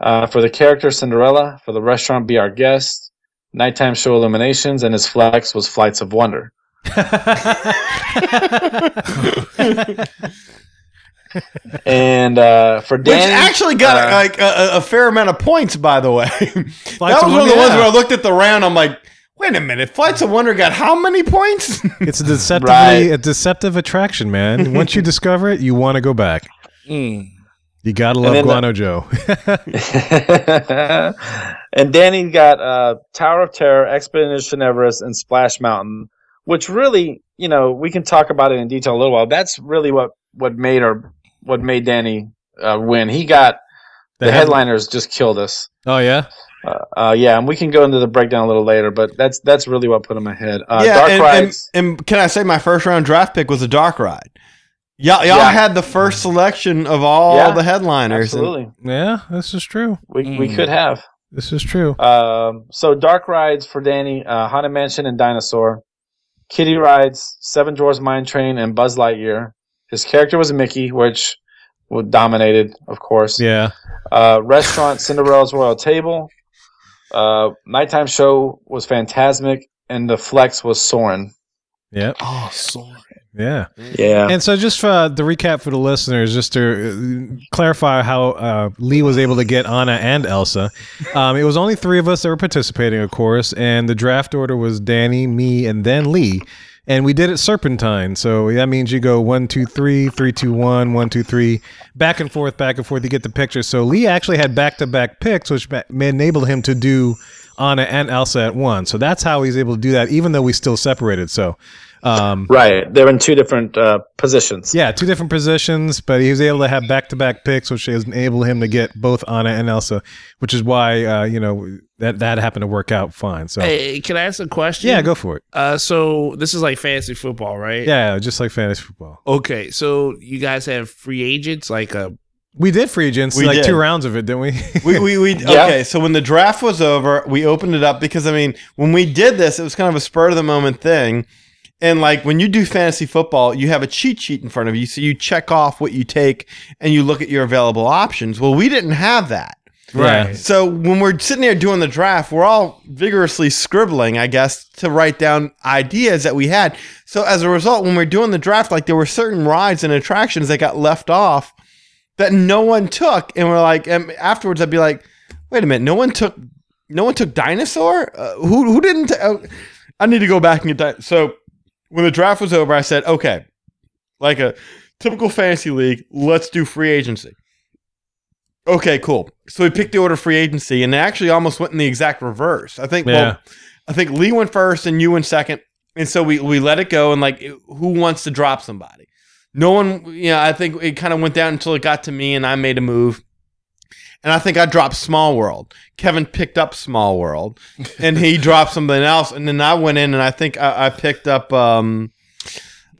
Uh, for the character Cinderella, for the restaurant Be Our Guest, nighttime show Illuminations, and his flex was Flights of Wonder. (laughs) (laughs) (laughs) And uh, for Which actually got uh, like a, a fair amount of points, by the way. (laughs) that was one of the Wonder, ones where I looked at the round. I'm like, wait a minute, Flights of Wonder got how many points? (laughs) It's a deceptively Right. a deceptive attraction, man. (laughs) Once you discover it, you want to go back. Mm. You gotta love then the- Guano Joe. and Danny got uh, Tower of Terror, Expedition Everest, and Splash Mountain, which really, you know, we can talk about it in detail a little while. That's really what what made or what made Danny uh, win. He got the, The head- headliners just killed us. oh yeah, Uh, uh, yeah, and we can go into the breakdown a little later, but that's that's really what put him ahead. Uh, yeah, Dark and, and, Rides. and can I say my first round draft pick was a Dark Ride. Y'all, y'all Yeah. had the first selection of all Yeah, the headliners. and- Absolutely, yeah. This is true. we we Mm. could have. This is true. Um, so dark rides for Danny, uh, Haunted Mansion and Dinosaur. Kitty rides, Seven Dwarfs Mine Train and Buzz Lightyear. His character was Mickey, which dominated, of course. Yeah. Uh, restaurant Cinderella's Royal Table. Uh, nighttime show was Fantasmic, and the flex was Soarin'. Yep. Oh, sorry. Yeah. Yeah. And so, just for uh, the recap for the listeners, just to uh, clarify how uh, Lee was able to get Anna and Elsa, um, it was only three of us that were participating, of course, and the draft order was Danny, me, and then Lee. And we did it serpentine. So that means you go one, two, three, three, two, one, one, two, three, back and forth, back and forth. You get the picture. So Lee actually had back to back picks, which enabled him to do Anna and Elsa at once. So that's how he's able to do that, even though we still separated. So, um, right. They're in two different uh, positions. yeah, two different positions, but he was able to have back to back picks, which has enabled him to get both Anna and Elsa, which is why uh, you know that that happened to work out fine. So Hey, can I ask a question? yeah, go for it. Uh, so this is like fantasy football, right? Yeah, just like fantasy football. Okay, so you guys have free agents, like a We did free agents, We like did. two rounds of it, didn't we? (laughs) we, we, we Yeah. okay. So when the draft was over, we opened it up because I mean, when we did this, it was kind of a spur of the moment thing. And like when you do fantasy football, you have a cheat sheet in front of you, so you check off what you take and you look at your available options. Well, we didn't have that. Right. So when we're sitting there doing the draft, we're all vigorously scribbling, I guess, to write down ideas that we had. So as a result, when we're doing the draft, like there were certain rides and attractions that got left off that no one took, and we're like, and afterwards, I'd be like, wait a minute, no one took, no one took dinosaur. Uh, who who didn't? ta- oh, I need to go back and get that. So when the draft was over, I said, okay, like a typical fantasy league, let's do free agency. Okay, cool. So we picked the order free agency, and it actually almost went in the exact reverse. I think. Yeah. Well, I think Lee went first, and you went second, and so we we let it go, and like, who wants to drop somebody? No one. You know, I think it kind of went down until it got to me, and I made a move. And I think I dropped Small World. Kevin picked up Small World, and he (laughs) dropped something else. And then I went in, and I think I, I picked up. Um,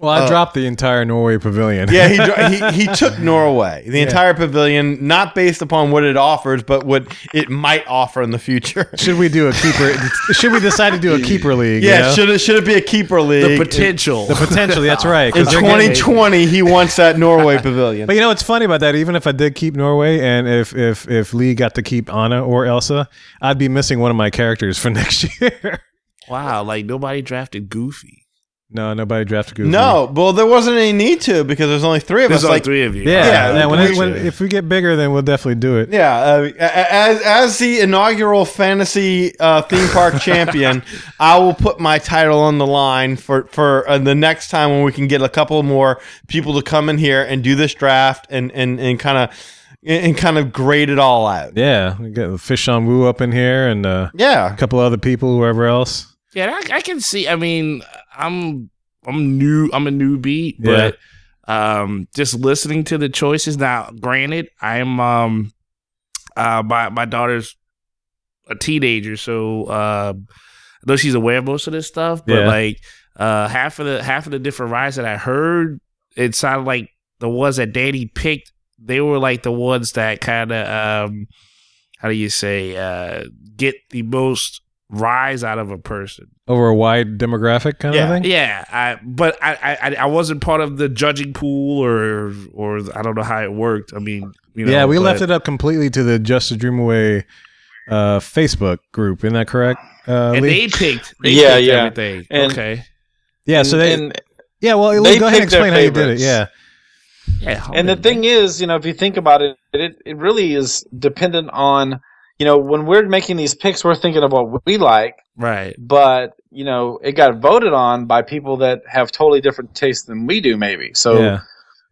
Well, I Uh, dropped the entire Norway pavilion. yeah, he, he (laughs) he took Norway, the entire pavilion, not based upon what it offers, but what it might offer in the future. (laughs) should we do a keeper? should we decide to do a (laughs) keeper league? you Yeah, know? should it should it be a keeper league? The league? potential. the potential. That's right. In 2020, he wants that Norway pavilion. But you know what's funny about that? Even if I did keep Norway, and if if if Lee got to keep Anna or Elsa, I'd be missing one of my characters for next year. wow, like nobody drafted Goofy. No, nobody drafted Goofy. No, well, there wasn't any need to because there's only three of There's us. only Like, three of you. Yeah, Yeah, yeah. when, it, when if we get bigger, then we'll definitely do it. yeah, uh, as as the inaugural fantasy uh, theme park (laughs) champion, I will put my title on the line for for uh, the next time when we can get a couple more people to come in here and do this draft and and and kind of and kind of grade it all out. Yeah, we got Fish on Woo up in here, and uh, Yeah, a couple other people, whoever else. Yeah, I, I can see. I mean, I'm I'm new. I'm a newbie, Yeah. but um, just listening to the choices. Now, granted, I'm um, uh, my my daughter's a teenager, so uh, I know she's aware of most of this stuff. But Yeah. like uh, half of the half of the different rides that I heard, it sounded like the ones that Danny picked. They were like the ones that kind of um, how do you say uh, get the most rise out of a person. Over a wide demographic kind Yeah. of thing. Yeah, I, but I, I I wasn't part of the judging pool or or I don't know how it worked. I mean, you know, yeah, we but- left it up completely to the Just a Dream Away uh, Facebook group. Isn't that correct? Uh, and Lee? they picked. They Yeah, picked yeah. Everything. And- okay. yeah, so they. and, yeah, well, Lee, they go ahead and explain how you did it. Yeah. Yeah. and the thing is, you know, if you think about it, it it really is dependent on, you know, when we're making these picks, we're thinking of what we like, right? but you know, it got voted on by people that have totally different tastes than we do, maybe. So yeah.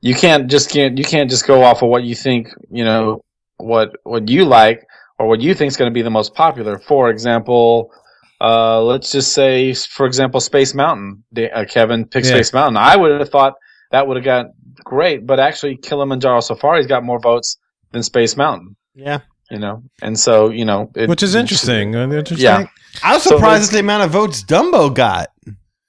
you can't just can't you can't just go off of what you think, you know, what what you like or what you think is going to be the most popular. For example. Uh, let's just say, for example, Space Mountain. Uh, Kevin picked Yeah. Space Mountain. I would have thought that would have got great, but actually Kilimanjaro Safari's got more votes than Space Mountain. yeah. You know, and so you know, it, Which is interesting. Interesting. Yeah. I was So surprised let's- at the amount of votes Dumbo got.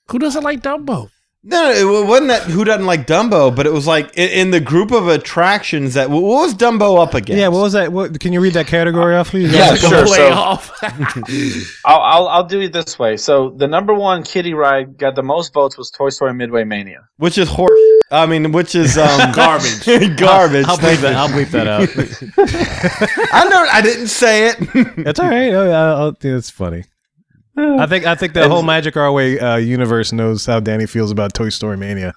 Who doesn't like Dumbo? No, it wasn't that who doesn't like Dumbo, but it was like in, in the group of attractions that what was Dumbo up against? Yeah, what was that? What, can you read that category off, please? Yeah, (laughs) Like sure, so- playoff. (laughs) (laughs) I'll, I'll I'll do it this way. So the number one kiddie ride got the most votes was Toy Story Midway Mania. which is horse. I mean, which is um, (laughs) Garbage. (laughs) garbage. I'll bleep that. I'll bleep that out. (laughs) I know. I didn't say it. It's all right. Oh, I'll, I'll, it's funny. I think I think the whole Magic Our Way uh, universe knows how Danny feels about Toy Story Mania.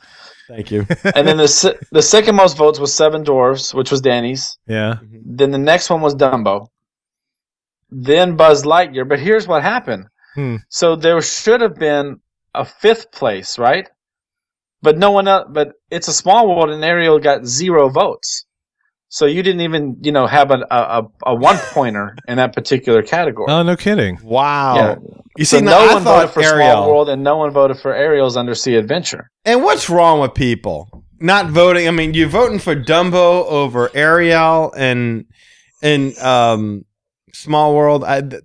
Thank you. and then the the second most votes was Seven Dwarfs, which was Danny's. Yeah. Then the next one was Dumbo. Then Buzz Lightyear. But here's what happened. Hmm. So there should have been a fifth place, right? But no one else. But it's a small world, and Ariel got zero votes. So you didn't even, you know, have a a, a one pointer in that particular category. Oh, no kidding. Wow. Yeah. You see, so now no I one thought voted for Ariel. Small Ariel. World, and no one voted for Ariel's Undersea Adventure. And what's wrong with people not voting? I mean, you're voting for Dumbo over Ariel and and um, Small World. I, th-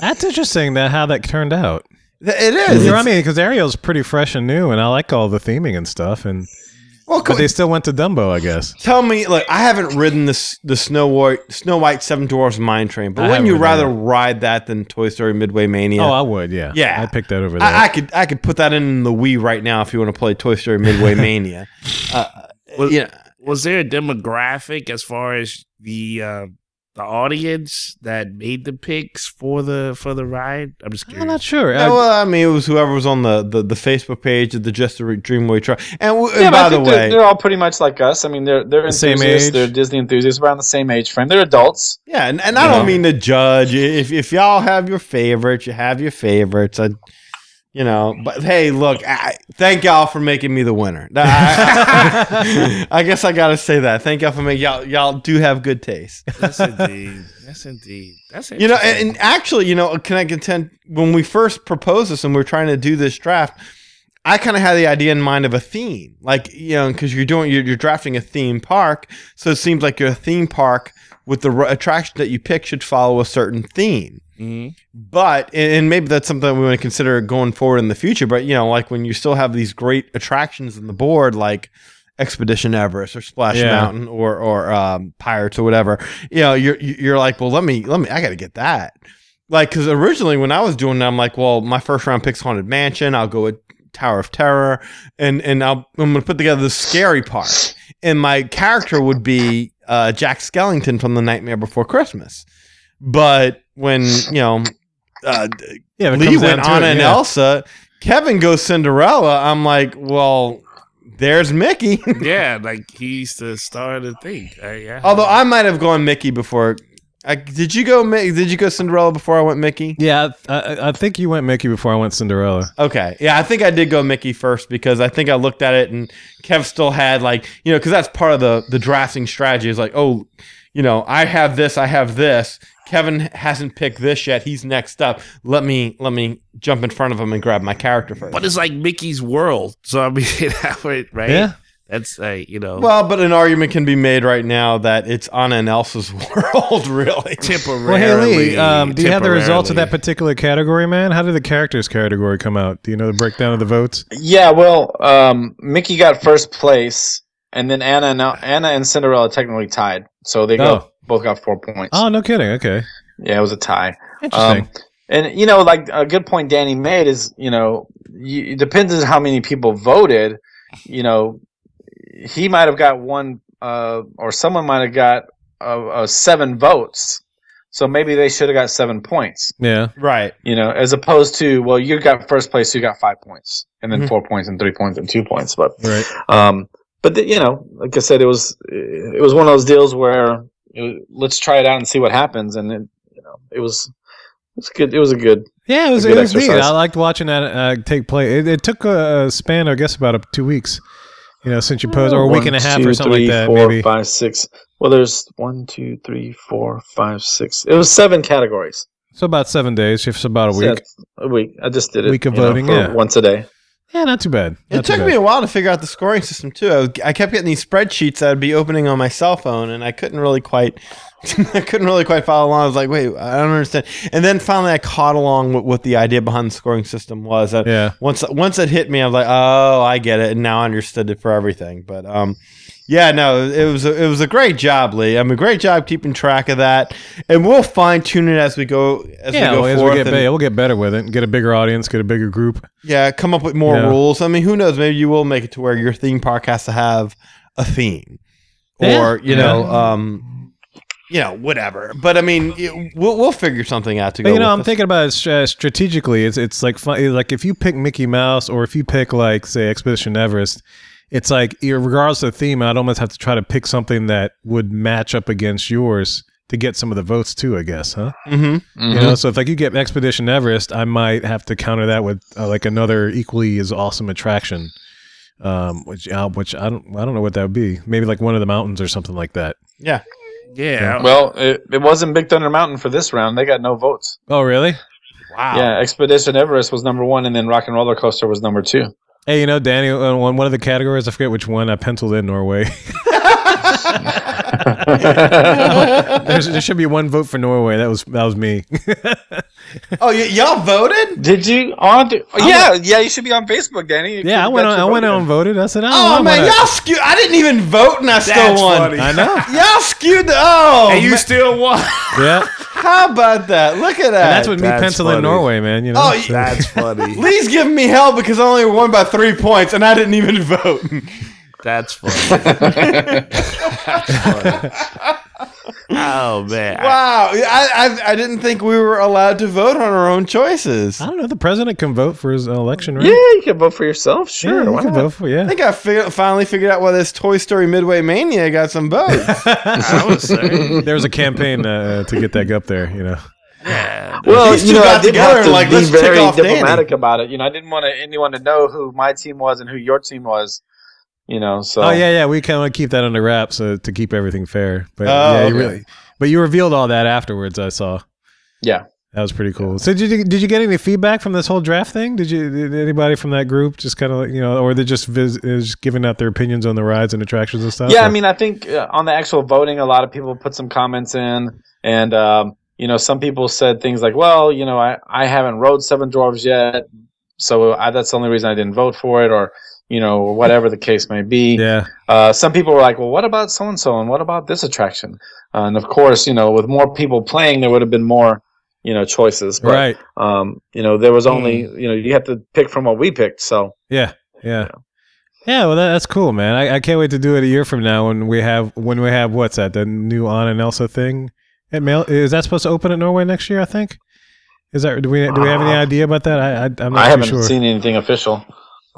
That's interesting that how that turned out. It You know what I It's- mean? Because Ariel's pretty fresh and new, and I like all the theming and stuff. And Well, but they still went to Dumbo, I guess. Tell me, like I haven't ridden this the Snow White Snow White Seven Dwarfs Mine Train, but I wouldn't you rather ridden ride that than Toy Story Midway Mania? Oh, I would, yeah. Yeah. I'd pick that over there. I, I could I could put that in the Wii right now if you want to play Toy Story Midway (laughs) Mania. Uh, Well- you know, Was there a demographic as far as the uh, the audience that made the picks for the for the ride? I'm just curious. I'm not sure. yeah, I- well, I mean, it was whoever was on the, the, the Facebook page of the Just a Dream Away Truck. And, w- Yeah, and by the think they're, way, they're all pretty much like us. I mean, they're they're The same age? They're Disney enthusiasts, around the same age frame. They're adults. yeah, and, and I You don't know? mean to judge. If if y'all have your favorites, you have your favorites. I, you know, but hey, look, I, thank y'all for making me the winner. I, (laughs) I guess I gotta say that. Thank y'all for making y'all y'all do have good taste. Yes, indeed. Yes, indeed. That's You know, and, and actually, you know, can I contend when we first proposed this and we are trying to do this draft, I kind of had the idea in mind of a theme, like you know, because you're doing you're, you're drafting a theme park, so it seems like your theme park with the attraction that you pick should follow a certain theme. Mhm. But and maybe that's something we want to consider going forward in the future. But you know, like when you still have these great attractions on the board, like Expedition Everest or Splash Yeah. Mountain or or um, Pirates or whatever, you know, you're you're like, well, let me let me, I got to get that. Like, because originally when I was doing that, I'm like, well, my first round pick's Haunted Mansion. I'll go with Tower of Terror, and and I'll, I'm gonna put together the scary part, and my character would be uh, Jack Skellington from The Nightmare Before Christmas. But when you know uh, yeah, Lee went down to Anna it, and yeah. Elsa, Kevin goes Cinderella. I'm like, well, there's Mickey. (laughs) yeah, like he's the star of the thing. Uh, yeah. Although I might have gone Mickey before. I, did you go? Mi- Did you go Cinderella before I went Mickey? Yeah, I, I- I think you went Mickey before I went Cinderella. Okay, yeah, I think I did go Mickey first because I think I looked at it and Kev still had like you know because that's part of the the drafting strategy is like oh you know I have this I have this Kevin hasn't picked this yet he's next up let me let me jump in front of him and grab my character first. but it's like Mickey's world. So I mean, (laughs) that would right? Yeah. That's uh, you know Well, but an argument can be made right now that it's Anna and Elsa's (laughs) world, really. temporarily. Well, hey Lee, um, do you have the results of that particular category, man? How did the characters category come out? Do you know the breakdown of the votes? Yeah, well, um, Mickey got first place, and then Anna and Anna and Cinderella technically tied, so they Oh. got both got four points. Oh, no kidding. Okay, Yeah, it was a tie. interesting. Um, and you know, like a good point Danny made is, you know, you, it depends on how many people voted. You know, he might have got one, uh, or someone might have got uh, uh, seven votes. So maybe they should have got seven points. yeah, Right. You know, as opposed to well, you got first place, so you got five points, and then Mhm. four points, and three points, and two points. But right. um, but the, you know, like I said, it was it was one of those deals where it let's try it out and see what happens, and it, you know, it was it's good. It was a good. Yeah, it was, it was neat. I liked watching that uh, take place. It, it took a, a span, I guess, about uh, two weeks. You know, since you posed, or a week One, and a half, two, or something three, like that, four, maybe. five, six. Well, there's one, two, three, four, five, six. It was seven categories. So about seven days, just about a week. that's a week. I just did it. Week of you know, voting, yeah. once a day. Yeah, not too bad. It Not too took bad. me a while to figure out the scoring system too. I, was, I kept getting these spreadsheets that I'd be opening on my cell phone, and I couldn't really quite, (laughs) I couldn't really quite follow along. I was like, wait, I don't understand. And then finally, I caught along with what the idea behind the scoring system was. That Yeah. once once it hit me, I was like, oh, I get it, and now I understood it for everything. But um, yeah, no, it was a, it was a great job, Lee. I mean, great job keeping track of that, and we'll fine tune it as we go as Yeah, we go well, as forth. we get and- better, we'll get better with it. Get a bigger audience, get a bigger group. yeah, come up with more Yeah. rules. I mean, who knows? Maybe you will make it to where your theme park has to have a theme, Yeah. or you Yeah. know, um, you know, whatever. But I mean, it, we'll we'll figure something out to But go. you know, I'm this. thinking about it stra- strategically. It's it's like fun, like if you pick Mickey Mouse or if you pick like say Expedition Everest, it's like regardless of the theme, I'd almost have to try to pick something that would match up against yours to get some of the votes too. I guess, huh? Mhm. You know, so if like you get Expedition Everest, I might have to counter that with uh, like another equally as awesome attraction. Um, which uh, which I don't I don't know what that would be. Maybe like one of the mountains or something like that. Yeah, Yeah. Well, it, it wasn't Big Thunder Mountain for this round. They got no votes. Oh, really? wow. Yeah, Expedition Everest was number one, and then Rock and Roller Coaster was number two. Hey, you know, Danny, uh, one one of the categories I forget which one I penciled in Norway. (laughs) (laughs) There's, there should be one vote for Norway. That was that was me. (laughs) oh, y- y'all voted? Did you on? Oh, yeah, yeah. You should be on Facebook, Danny. You yeah, I went on. I went on and voted. I said, I don't Oh man, but I- y'all skewed. I didn't even vote, and I still won. funny. I know. (laughs) Y'all skewed. The, oh, and you man. still won. Yeah, how about that? Look at that. and that's what me That's pencil in. Norway, man. You know. Oh, so- That's funny. Lee's giving me hell because I only won by three points, and I didn't even vote. That's funny. That's (laughs) funny. Oh man. Wow, I, I I didn't think we were allowed to vote on our own choices. I don't know. The president can vote for his election, right? Yeah, you can vote for yourself. Yeah, Sure, you can not? vote for. yeah. I think I fi- finally figured out why this Toy Story Midway Mania got some votes. (laughs) I would say. there was a campaign uh, to get that up there. You know. Yeah. Well, you know, got I did together have to like, be let's tick very off Danny. diplomatic about it. You know, I didn't want anyone to know who my team was and who your team was. You know, so Oh yeah, yeah. We kind of keep that under wraps uh, to keep everything fair. But Oh, yeah, you really. But you revealed all that afterwards. I saw. yeah. That was pretty cool. So did you did you get any feedback from this whole draft thing? Did you did anybody from that group just kind of like you know, or they just vis- is giving out their opinions on the rides and attractions and stuff? Yeah, Or- I mean, I think uh, on the actual voting, a lot of people put some comments in, and um, you know, some people said things like, "Well, you know, I I haven't rode Seven dwarves yet, so I, that's the only reason I didn't vote for it," or you know, whatever the case may be. yeah, Uh, some people were like, "Well, what about so and so, and what about this attraction?" Uh, and of course, you know, with more people playing, there would have been more, you know, choices. But, right. Um, you know, there was only, you know, you have to pick from what we picked. So Yeah, yeah, yeah. Well, that, that's cool, man. I, I can't wait to do it a year from now when we have when we have what's that the new Anna and Elsa thing. At Mail is that supposed to open at Norway next year? I think. Is that do we do we have any Uh, idea about that? I, I I'm not I haven't sure. seen anything official.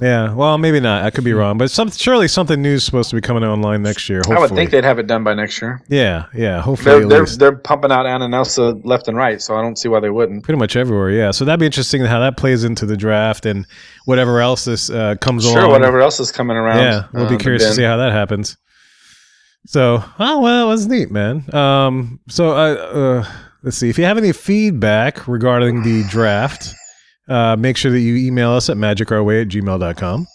Yeah, well, maybe not. I could be wrong, but some surely something new is supposed to be coming online next year. Hopefully. I would think they'd have it done by next year. Yeah, yeah. Hopefully, They're they're, they're pumping out Anna and Elsa left and right, so I don't see why they wouldn't. pretty much everywhere. Yeah, so that'd be interesting how that plays into the draft and whatever else this uh, comes Sure, along. whatever else is coming around. Yeah, we'll uh, be curious to see how that happens. So, oh well, it was neat, man. Um, so uh, uh, let's see if you have any feedback regarding the draft. Uh, make sure that you email us at magicourway at gmail.com.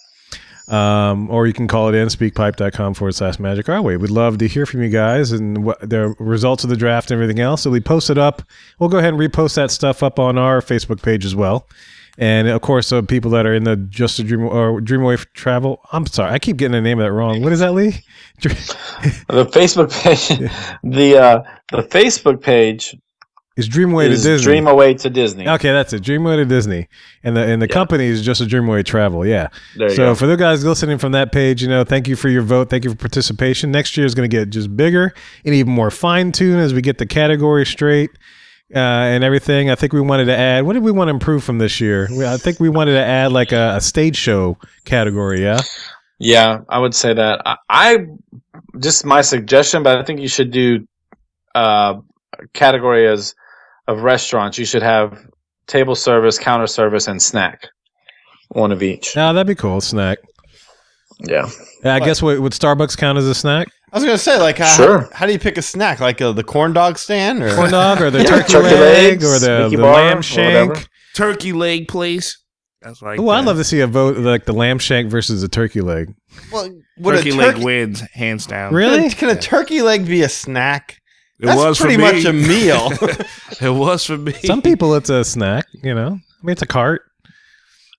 Um, or you can call it in speakpipe.com forward slash magic our way. We'd love to hear from you guys and what the results of the draft and everything else. So we post it up. We'll go ahead and repost that stuff up on our Facebook page as well. And of course, uh, people that are in the Just a Dream or Dream Away Travel. I'm sorry, I keep getting the name of that wrong. What is that, Lee? (laughs) The Facebook page, (laughs) the uh, the Facebook page It's Dreamway to Disney. Dream Away to Disney. Okay, that's it. Dreamway to Disney, and the and the Yeah. company is just a Dream Away Travel. Yeah. So go. for the guys listening from that page, you know, thank you for your vote. Thank you for participation. Next year is going to get just bigger and even more fine tuned as we get the category straight uh, and everything. I think we wanted to add. What did we want to improve from this year? I think we wanted to add like a, a stage show category. Yeah. Yeah, I would say that. I, I just my suggestion, but I think you should do uh, category as of restaurants. You should have table service, counter service, and snack. One of each. Oh, that'd be cool. Snack. Yeah. Yeah, I guess what would Starbucks count as a snack? I was gonna say, like, how, Sure. how, do you pick a snack? Like uh, the corn dog stand, or Corn dog or the (laughs) Yeah, turkey, turkey leg legs, or the, the bar, lamb shank. Turkey leg place. That's like Oh, I'd love to see a vote like the lamb shank versus the turkey leg. well, would turkey a leg wins hands down. Really? Can a, can a turkey leg be a snack? It That's was pretty for me. much a meal. (laughs) it was for me. Some people, it's a snack. You know, I mean, it's a cart.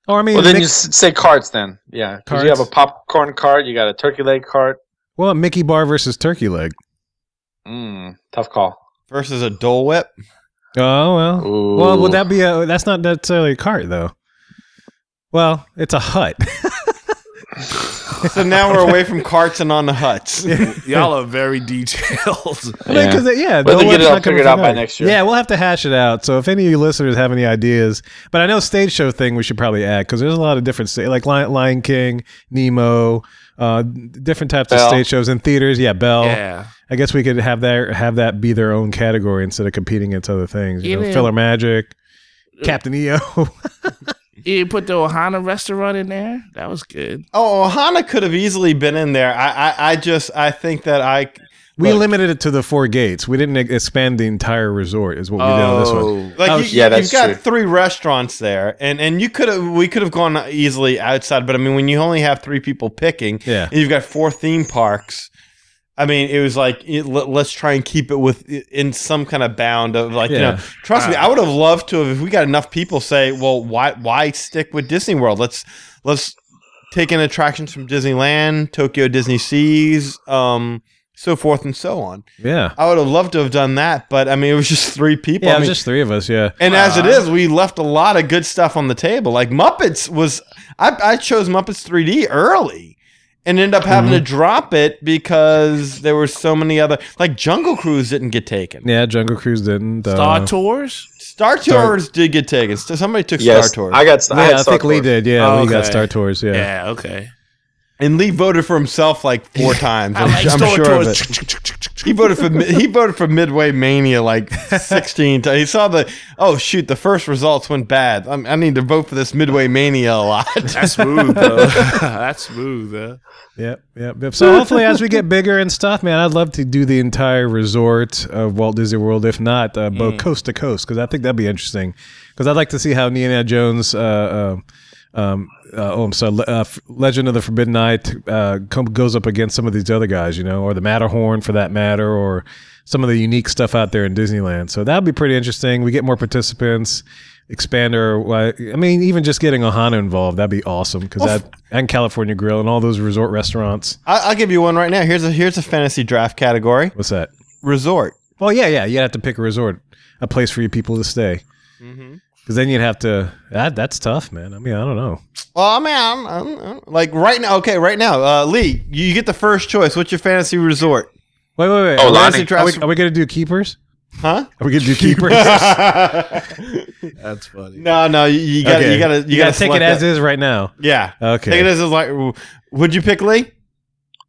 Or I mean, Well, then Mick- you say carts. Then, Yeah, because you have a popcorn cart. You got a turkey leg cart. well, Mickey bar versus turkey leg. Mm, tough call. versus a Dole Whip. Oh well. Ooh. Well, would that be a? That's not necessarily a cart though. Well, it's a hut. (laughs) So now we're away from carts and on the huts. (laughs) Y'all are very detailed. I mean, Yeah. 'cause it- yeah, But Dole they'll get it all figured out by that. next year. Yeah, we'll have to hash it out. So if any of you listeners have any ideas, but I know stage show thing we should probably add because there's a lot of different sta- like Lion, Lion King, Nemo, uh, different types of stage shows in theaters. Yeah, Belle. yeah. I guess we could have that have that be their own category instead of competing against other things. You know, Yeah. PhilharMagic, Captain EO. (laughs) You put the Ohana restaurant in there. That was good. Oh, Ohana could have easily been in there. I, I, I just, I think that I. we Look. limited it to the four gates. We didn't expand the entire resort. Is what we did on this one. Oh. Like Oh, you, yeah, that's you've got true. three restaurants there, and and you could have we could have gone easily outside, but I mean when you only have three people picking, Yeah. and you've got four theme parks, I mean, it was like it, let, us try and keep it with in some kind of bound of like you know. Trust me, I would have loved to have if we got enough people say, well, why why stick with Disney World? Let's let's take in attractions from Disneyland, Tokyo Disney Seas, um, so forth and so on. Yeah. I would have loved to have done that, but I mean, it was just three people. Yeah, I it was mean, just three of us. Yeah. and as it is, we left a lot of good stuff on the table. Like Muppets was, I, I chose Muppets 3D early, and end up having to Mm-hmm. drop it because there were so many other. Like Jungle Cruise didn't get taken. Yeah, Jungle Cruise didn't. Uh, Star Tours. Star Star- Tours did get taken. Somebody took Yes, Star Tours, I got. I, Yeah, had I, Star think Lee did. Yeah, Oh, Lee got. Star Tours. Yeah. Yeah. okay. And Lee voted for himself like four (laughs) times. I I'm, I'm sure of it. He voted for he voted for Midway Mania like (laughs) 16 times. He saw the oh shoot the first results went bad. I'm, I need to vote for this Midway Mania a lot. That's (laughs) smooth though. That's smooth. Huh? Yep, yep, yep. So hopefully, as we get bigger and stuff, man, I'd love to do the entire resort of Walt Disney World, if not uh, both coast to coast, because I think that'd be interesting. Because I'd like to see how Indiana Jones, uh, uh, um, uh, oh, I'm sorry, uh, Legend of the Forbidden Eye, uh, goes up against some of these other guys, you know, or the Matterhorn for that matter, or some of the unique stuff out there in Disneyland. So that'd be pretty interesting. We get more participants. Expand our, I mean, even just getting Ohana involved, that'd be awesome because that and California Grill and all those resort restaurants. I, I'll give you one right now. Here's a here's a fantasy draft category: What's that? resort. Well, yeah, yeah. You have to pick a resort, a place for your people to stay. Because then you'd have to. That that's tough, man. I mean, I don't know. Well, I mean, I'm, I'm, I'm- like right now. Okay, right now, uh, Lee, you get the first choice. What's your fantasy resort? Wait, wait, wait. Oh, are, we, Aulani. Are, we, are we gonna do keepers? huh? Are we gonna do (laughs) keepers? (laughs) That's funny. no, no, you, you gotta, Okay. you gotta, you, You gotta, gotta take it as that. is right now. Yeah. Okay. Take it as is like. Would you pick Lee?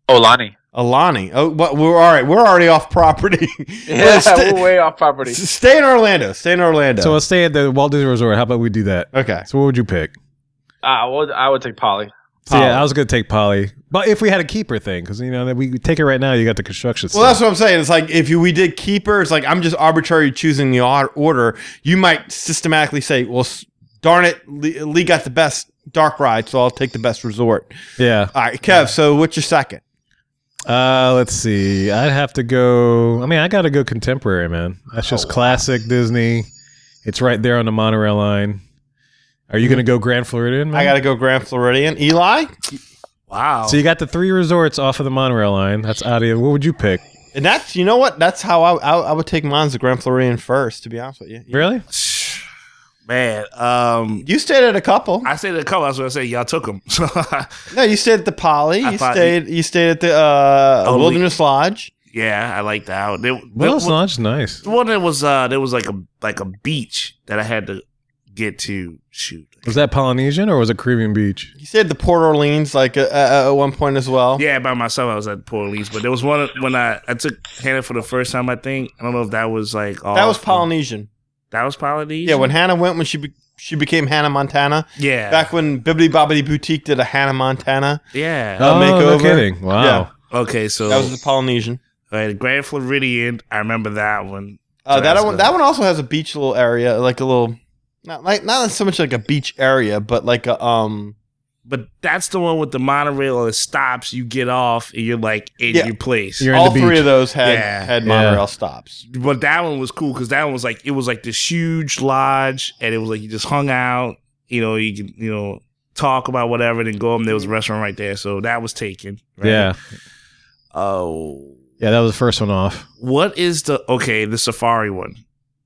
Oh, Aulani. Aulani. Oh, but we're all right. We're already off property. (laughs) Yeah, Stay- we're way off property. S- Stay in Orlando. Stay in Orlando. So let's stay at the Walt Disney Resort. How about we do that? okay. So what would you pick? Ah, well, I would take Poly. So yeah, I was gonna take Poly, but if we had a keeper thing, because you know we take it right now, you got the construction. Well, that's what I'm saying. It's like if you, we did keepers, like I'm just arbitrarily choosing the order. You might systematically say, "Well, darn it, Lee, Lee got the best dark ride, so I'll take the best resort." yeah. All right, Kev. So what's your second? Uh, let's see. I'd have to go. I mean, I got to go contemporary, man. That's just classic Disney. It's right there on the monorail line. Are you gonna go Grand Floridian, man? I got to go Grand Floridian. Eli, Wow. So you got the three resorts off of the monorail line. That's out of you. What would you pick? and that's you know what? That's how I I, I would take mine's as the Grand Floridian first. To be honest with you, Really? Man, um, you stayed at a couple. I stayed at a couple. I was gonna say y'all took them. (laughs) No, you stayed at the Poly. I You stayed. You stayed at the uh, Oh, Wilderness Lodge. yeah, I like that. There, Well, there- it's not. It's nice. The one that was uh, there was like a like a beach that I had to get to shoot. Was that Polynesian or was it Caribbean Beach? You stayed at the Port Orleans like uh, uh, at one point as well. Yeah, by myself. I was at Port Orleans, but there was one when I I took Hannah for the first time. I think I don't know if that was like that was off- Polynesian. That was Polynesian. Yeah, when Hannah went when she be- she became Hannah Montana. yeah Back when Bibbidi Bobbidi Boutique did a Hannah Montana. yeah. Uh, oh, no makeover. kidding! Wow. Yeah. okay, so That was the Polynesian. uh, Grand Floridian. I remember that one. Uh, So that that's one good. that one also has a beach little area, like a little not like not so much like a beach area, but like a um But that's the one with the monorail. It stops. You get off, and you're like in Yeah. your place. You're in all the three beach. of those had Yeah. had Yeah. monorail stops. But that one was cool because that one was like it was like this huge lodge, and it was like you just hung out. You know, you could you know talk about whatever, and then go up. And there was a restaurant right there, so that was taken. right? Yeah. Oh, Yeah, that was the first one off. what is the okay? The safari one.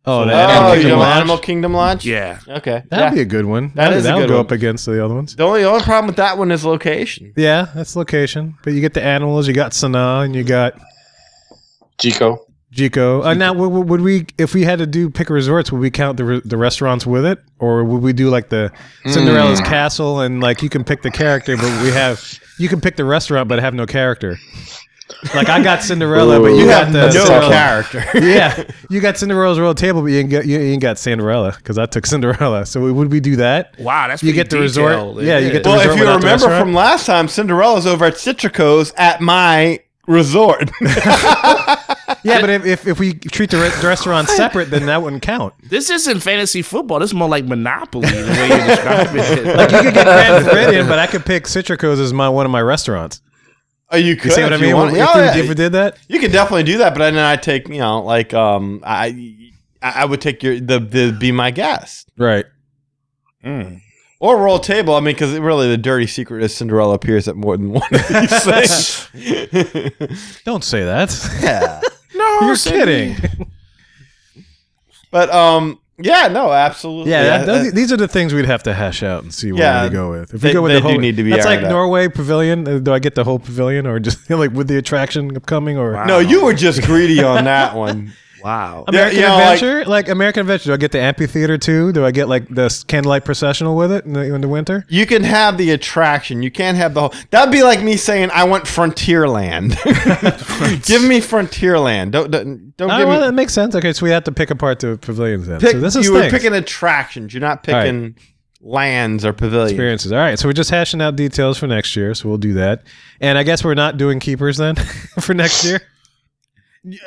Oh, the oh, Animal you Kingdom know Lodge? Animal Kingdom Lodge? Yeah, Okay. That'd Yeah. be a good one. That That is a that'll go one. up against the other ones. The only, the only problem with that one is location. Yeah, that's location. But you get the animals. You got Sanaa and you got Chico. Jiko. Uh, now, would, would we, if we had to do pick resorts, would we count the re- the restaurants with it, or would we do like the Cinderella's castle and like you can pick the character, but we have you can pick the restaurant but have no character. Like I got Cinderella, but you, Ooh. You got have the no Cinderella- character. (laughs) yeah, (laughs) you got Cinderella's royal table, but you ain't got you ain't got Cinderella because I took Cinderella. So would we do that? wow, that's You pretty get the resort- yeah, you get the well, resort if you without the remember restaurant? from last time, Cinderella's over at Citrico's at my resort. (laughs) Yeah, but if, if, if we treat the, re- the restaurant separate, then that wouldn't count. This isn't fantasy football. This is more like Monopoly the way you describe it. Like you could get Grand Floridian, but I could pick Citrico's as my one of my restaurants. Oh, you could. You see what I if you mean? want. if, Yeah, we, yeah. if we did that, You could definitely do that, but then I take you know like um I I would take your the the be my guest right? Mm. or roll table. I mean, because really the dirty secret is Cinderella appears at more than one of these (laughs) things. (laughs) Don't say that. yeah, (laughs) No, You're kidding. but um yeah no absolutely Yeah, that, that- those- these are the things we'd have to hash out and see what Yeah, we go with. If they- we go with they the whole, do need to be that's like ironed out. Norway Pavilion. Uh, Do I get the whole pavilion, or just (laughs) like with the attraction upcoming, or Wow. no, you were just greedy on that one. (laughs) Wow. American you know, like- Adventure? Like, American Adventure. Do I get the amphitheater too? Do I get like the candlelight processional with it in the, in the winter? You can have the attraction. You can't have the whole. That'd be like me saying I want Frontierland. (laughs) give me Frontierland. Don't don't, don't Oh, give well, me. that makes sense. Okay, so we have to pick apart the pavilions then. Pick, so this is you were picking attractions. You're not right. picking lands or pavilions. experiences. All right, so we're just hashing out details for next year, so we'll do that. And I guess we're not doing keepers then (laughs) for next year.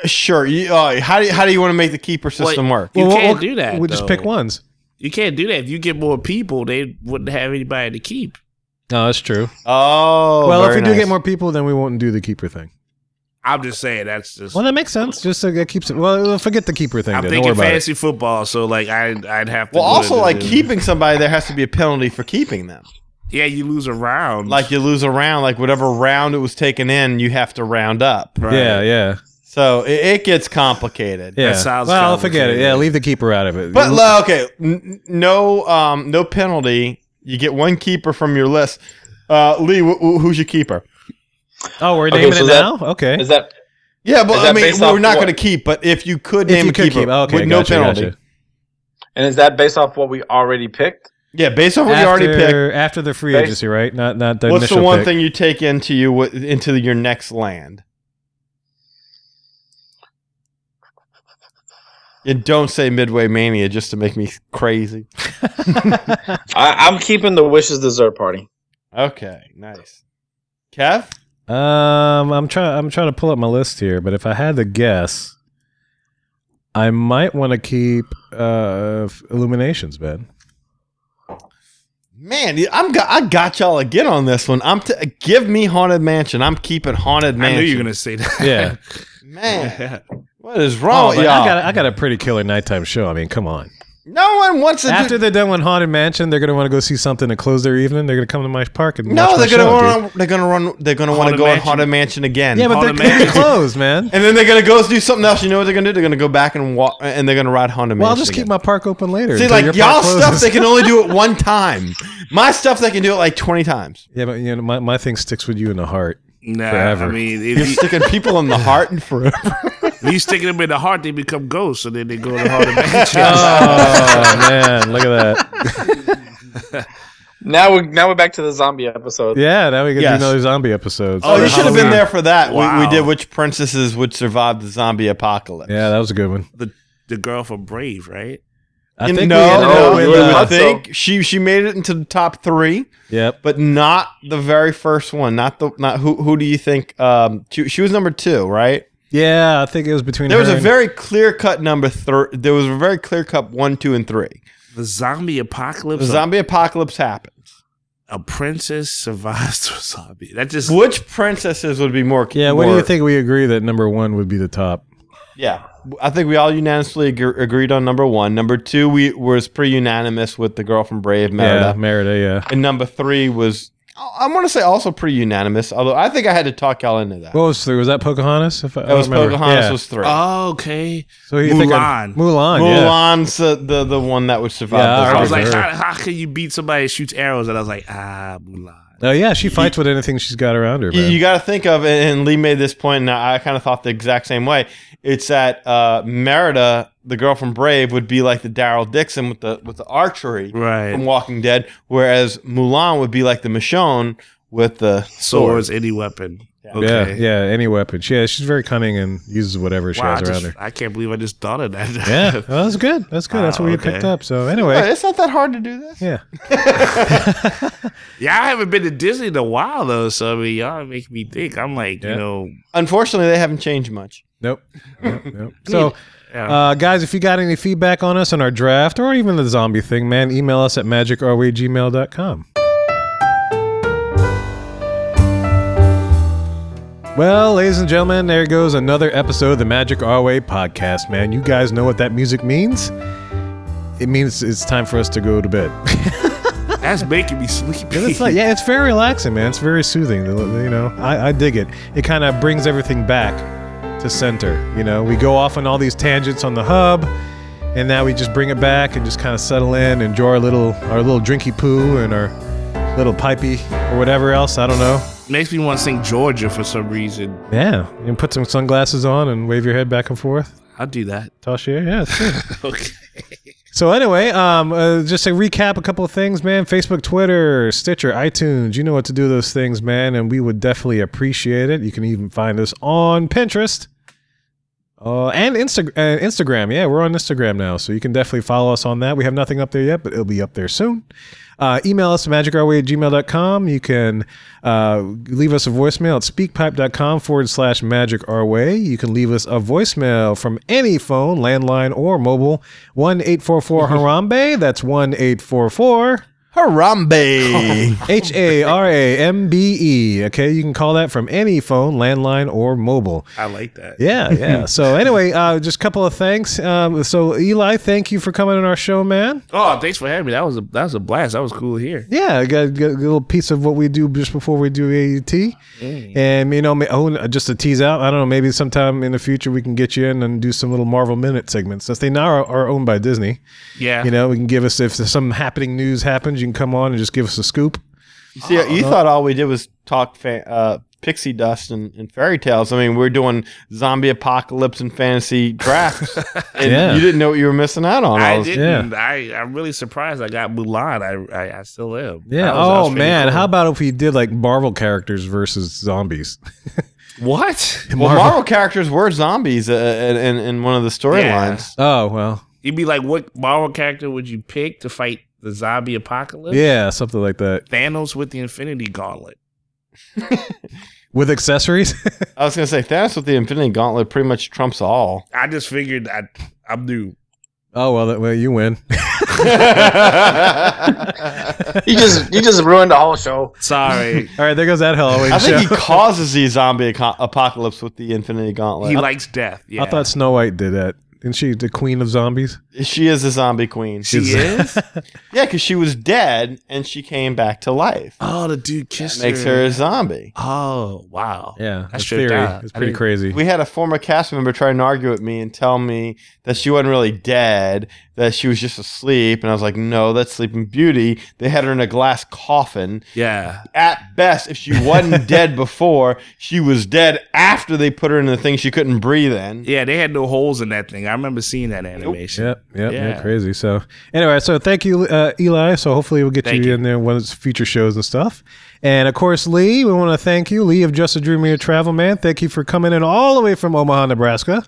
Sure. You, uh, how do you, how do you want to make the keeper system work? You Well, can't we'll- do that. We just pick ones. You can't do that. If you get more people, they wouldn't have anybody to keep. No, that's true. Oh, well, if very we do get more people, then we won't do the keeper thing. I'm just saying that's just. Well, that makes sense. Just so it keeps it. Well, forget the keeper thing. I'm then. Thinking about it. fantasy football, so like I'd I'd have to. Well, do also it- like keeping somebody, there has to be a penalty for keeping them. Yeah, you lose a round. Like you lose a round, like whatever round it was taken in, you have to round up. Right. Yeah, yeah, So it, it gets complicated. yeah. sounds well, forget it. Yeah, leave the keeper out of it. But lo- okay, n- n- no, um, no penalty. You get one keeper from your list. Uh, Lee, wh- wh- who's your keeper? oh, we're Okay, naming so it that- now. Okay. Is that Yeah, but I mean, based we're not going to keep. But if you could If name you a could keeper keep, okay, with no gotcha, penalty, gotcha. and is that based off what we already picked? yeah, based on what you already picked, After, after the free Based- agency, right? Not not the what's the one pick. thing you take into you into your next land? And don't say Midway Mania just to make me crazy. (laughs) I, I'm keeping the wishes dessert party. Okay, nice. Kev, Um, I'm trying. I'm trying to pull up my list here, but if I had to guess, I might want to keep uh Illuminations, Ben. man, I'm got, I got y'all again on this one. I'm t- give me Haunted Mansion. I'm keeping Haunted I Mansion. knew you were gonna say that. Yeah. (laughs) man. (laughs) What is oh, wrong Oh, with y'all? I got. I got a pretty killer nighttime show. I mean, come on. no one wants to. After do, they're done with Haunted Mansion, they're gonna want to go see something to close their evening. They're gonna come to my park and no, watch my they're gonna show, dude. run. They're gonna run. They're gonna want to Haunted go on Mansion. Haunted Mansion again. Yeah, but they're Haunted gonna be Mansion. closed, man. and then they're gonna go do something else. You know what they're gonna do? They're gonna go back and walk, and they're gonna ride Haunted Well, I'll Mansion. just keep again. my park open later. See, until like your y'all park stuff, closes. they can only do it one (laughs) time. My stuff, they can do it like twenty times. Yeah, but you know, my, my thing sticks with you in the heart. Nah, Forever. I mean, You're if you, sticking people in the (laughs) heart and forever. if you stick them in the heart, they become ghosts, and then they go to haunted (laughs) mansion. Oh (laughs) man, look at that. Now we now we're back to the zombie episode. Yeah, now we get Yes. to another zombie episodes. Oh, you should have been there for that. We, we did which princesses would survive the zombie apocalypse. Yeah, that was a good one. the the girl from Brave, right? I think know, we no, up you with, you would would uh, have think she she made it into the top three, Yep. but not the very first one. Not the not who who do you think? Um, she, she was number two, right? Yeah, I think it was between. There was a and- very clear cut number three. There was a very clear cut one, two, and three. The zombie apocalypse. The zombie apocalypse happens. a princess survives (laughs) to a zombie. That just Which princesses would be more? Yeah, what do you think? We agree that number one would be the top. Yeah, I think we all unanimously ag- agreed on number one. Number two, we was pretty unanimous with the girl from Brave, Merida. Yeah, Merida. Yeah. And number three was, I want to say, also pretty unanimous. Although I think I had to talk y'all into that. What was three? Was that Pocahontas? If I, That was remember. Pocahontas Yeah. was three. Oh, okay. So you think I- Mulan. Mulan. Yeah. Mulan's uh, the the one that would survive. Yeah, I I was like, how, how can you beat somebody that shoots arrows? And I was like, ah, Mulan. Oh yeah, she fights with anything she's got around her. You, Man. you got to think of, and Lee made this point, and I kind of thought the exact same way. It's that uh, Merida, the girl from Brave, would be like the Daryl Dixon with the with the archery Right. from Walking Dead, whereas Mulan would be like the Michonne with the Swords, sword. any weapon. Yeah. Okay. Yeah, yeah. Any weapon. She, yeah, she's very cunning and uses whatever she Wow, I, has around just, her. I can't believe I just thought of that. Yeah, well, (laughs) that's good. That's good. that's what we okay. picked up. So Hey, anyway, it's not that hard to do this. yeah. (laughs) (laughs) yeah, I haven't been to Disney in a while though, so I mean, y'all make me think. I'm like, Yeah. you know, Unfortunately, they haven't changed much. Nope. nope, nope. So, yeah. uh, guys, if you got any feedback on us on our draft or even the zombie thing, man, email us at magicourwaygmail.com. Well, ladies and gentlemen, there goes another episode of the Magic Our Way podcast, man. You guys know what that music means? It means it's time for us to go to bed. (laughs) That's making me sleepy. it's like, yeah, it's very relaxing, man. It's very soothing. You know, I, I dig it. It kind of brings everything back to center. You know, we go off on all these tangents on the hub, and now we just bring it back and just kind of settle in, and enjoy our little our little drinky poo and our little pipey or whatever else. I don't know. Makes me want to sing Georgia for some reason. Yeah, you can put some sunglasses on and wave your head back and forth. I'll do that. Toss your yeah. Good. (laughs) Okay. So anyway, um, uh, just to recap a couple of things, man. Facebook, Twitter, Stitcher, iTunes. You know what to do those things, man, and we would definitely appreciate it. You can even find us on Pinterest. Uh, and Insta- uh, Instagram, yeah, we're on Instagram now, so you can definitely follow us on that. We have nothing up there yet, but it'll be up there soon. Uh, email us at magicourway at gmail.com. You can uh, leave us a voicemail at speakpipe.com forward slash magicourway. You can leave us a voicemail from any phone, landline or mobile, 1 844 (laughs) Harambe. That's 1 844 Harambe. (laughs) H A R A M B E. Okay, you can call that from any phone, landline, or mobile. I like that. Yeah, yeah. (laughs) so anyway, uh, just a couple of thanks. Um, so Eli, thank you for coming on our show, man. Oh, thanks for having me. That was a that was a blast. That was cool here. Yeah, I got, got a little piece of what we do just before we do AET, and you know, oh, just to tease out, I don't know, maybe sometime in the future we can get you in and do some little Marvel minute segments since they now are, are owned by Disney. Yeah. You know, we can give us if some happening news happens, you can come on and just give us a scoop. You See, you thought all we did was talk fa- uh, pixie dust and, and fairy tales. I mean, we're doing zombie apocalypse and fantasy drafts, (laughs) and Yeah. you didn't know what you were missing out on. I was- didn't. I I'm really surprised. I got Mulan. I I, I still am. Yeah. Was- oh man, cool. how about if we did like Marvel characters versus zombies? (laughs) what? Well, Marvel characters were zombies uh, in, in, in one of the storylines. Oh well, You'd be like, what Marvel character would you pick to fight the zombie apocalypse? yeah, something like that Thanos with the Infinity Gauntlet. (laughs) with accessories. I was going to say, Thanos with the Infinity Gauntlet pretty much trumps all. I just figured I I'm new. oh well, that, well you win. (laughs) (laughs) I You just you just ruined the whole show. Sorry. All right, there goes that Halloween I think he causes the zombie aco- apocalypse with the Infinity Gauntlet. he likes death. Yeah. I thought Snow White did that. Isn't she the queen of zombies? she is a zombie queen. she is. (laughs) Yeah, because she was dead and she came back to life. oh, the dude kissed her. Makes her a zombie. Oh wow. Yeah, That's that's theory. out. It's I pretty didn't- crazy. We had a former cast member try and argue with me and tell me that she wasn't really dead, that she was just asleep. And I was like, no, that's Sleeping Beauty. They had her in a glass coffin. Yeah. At best, if she wasn't (laughs) dead before, she was dead after they put her in the thing she couldn't breathe in. Yeah, they had no holes in that thing. I remember seeing that animation. Yep, yep, yeah. Yeah. crazy. So anyway, so thank you, uh, Eli. So hopefully we'll get you, you. in there one of his future shows and stuff. And of course, Lee, we want to thank you, Lee of Just a Dream Away Travel Man. Thank you for coming in all the way from Omaha, Nebraska.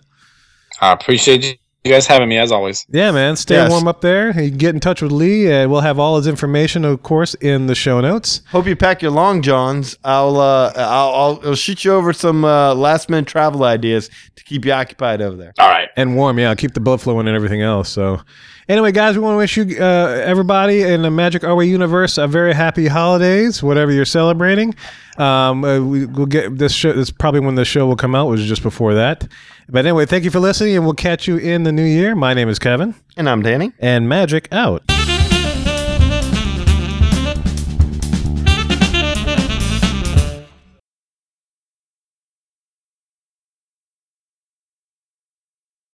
I appreciate you you guys having me as always. Yeah, man. Stay Yes. warm up there. You get in touch with Lee, and we'll have all his information, of course, in the show notes. Hope you pack your long johns. I'll uh, I'll, I'll, I'll shoot you over some uh, last minute travel ideas to keep you occupied over there. All right. and warm. Yeah, keep the blood flowing and everything else. So, anyway, guys, we want to wish you, uh, everybody in the Magic Our Way universe, a very happy holidays, whatever you're celebrating. Um, uh, we, we'll get this show. This is probably when the show will come out, which is just before that. But anyway, thank you for listening, and we'll catch you in the new year. My name is Kevin, And I'm Danny. and Magic out.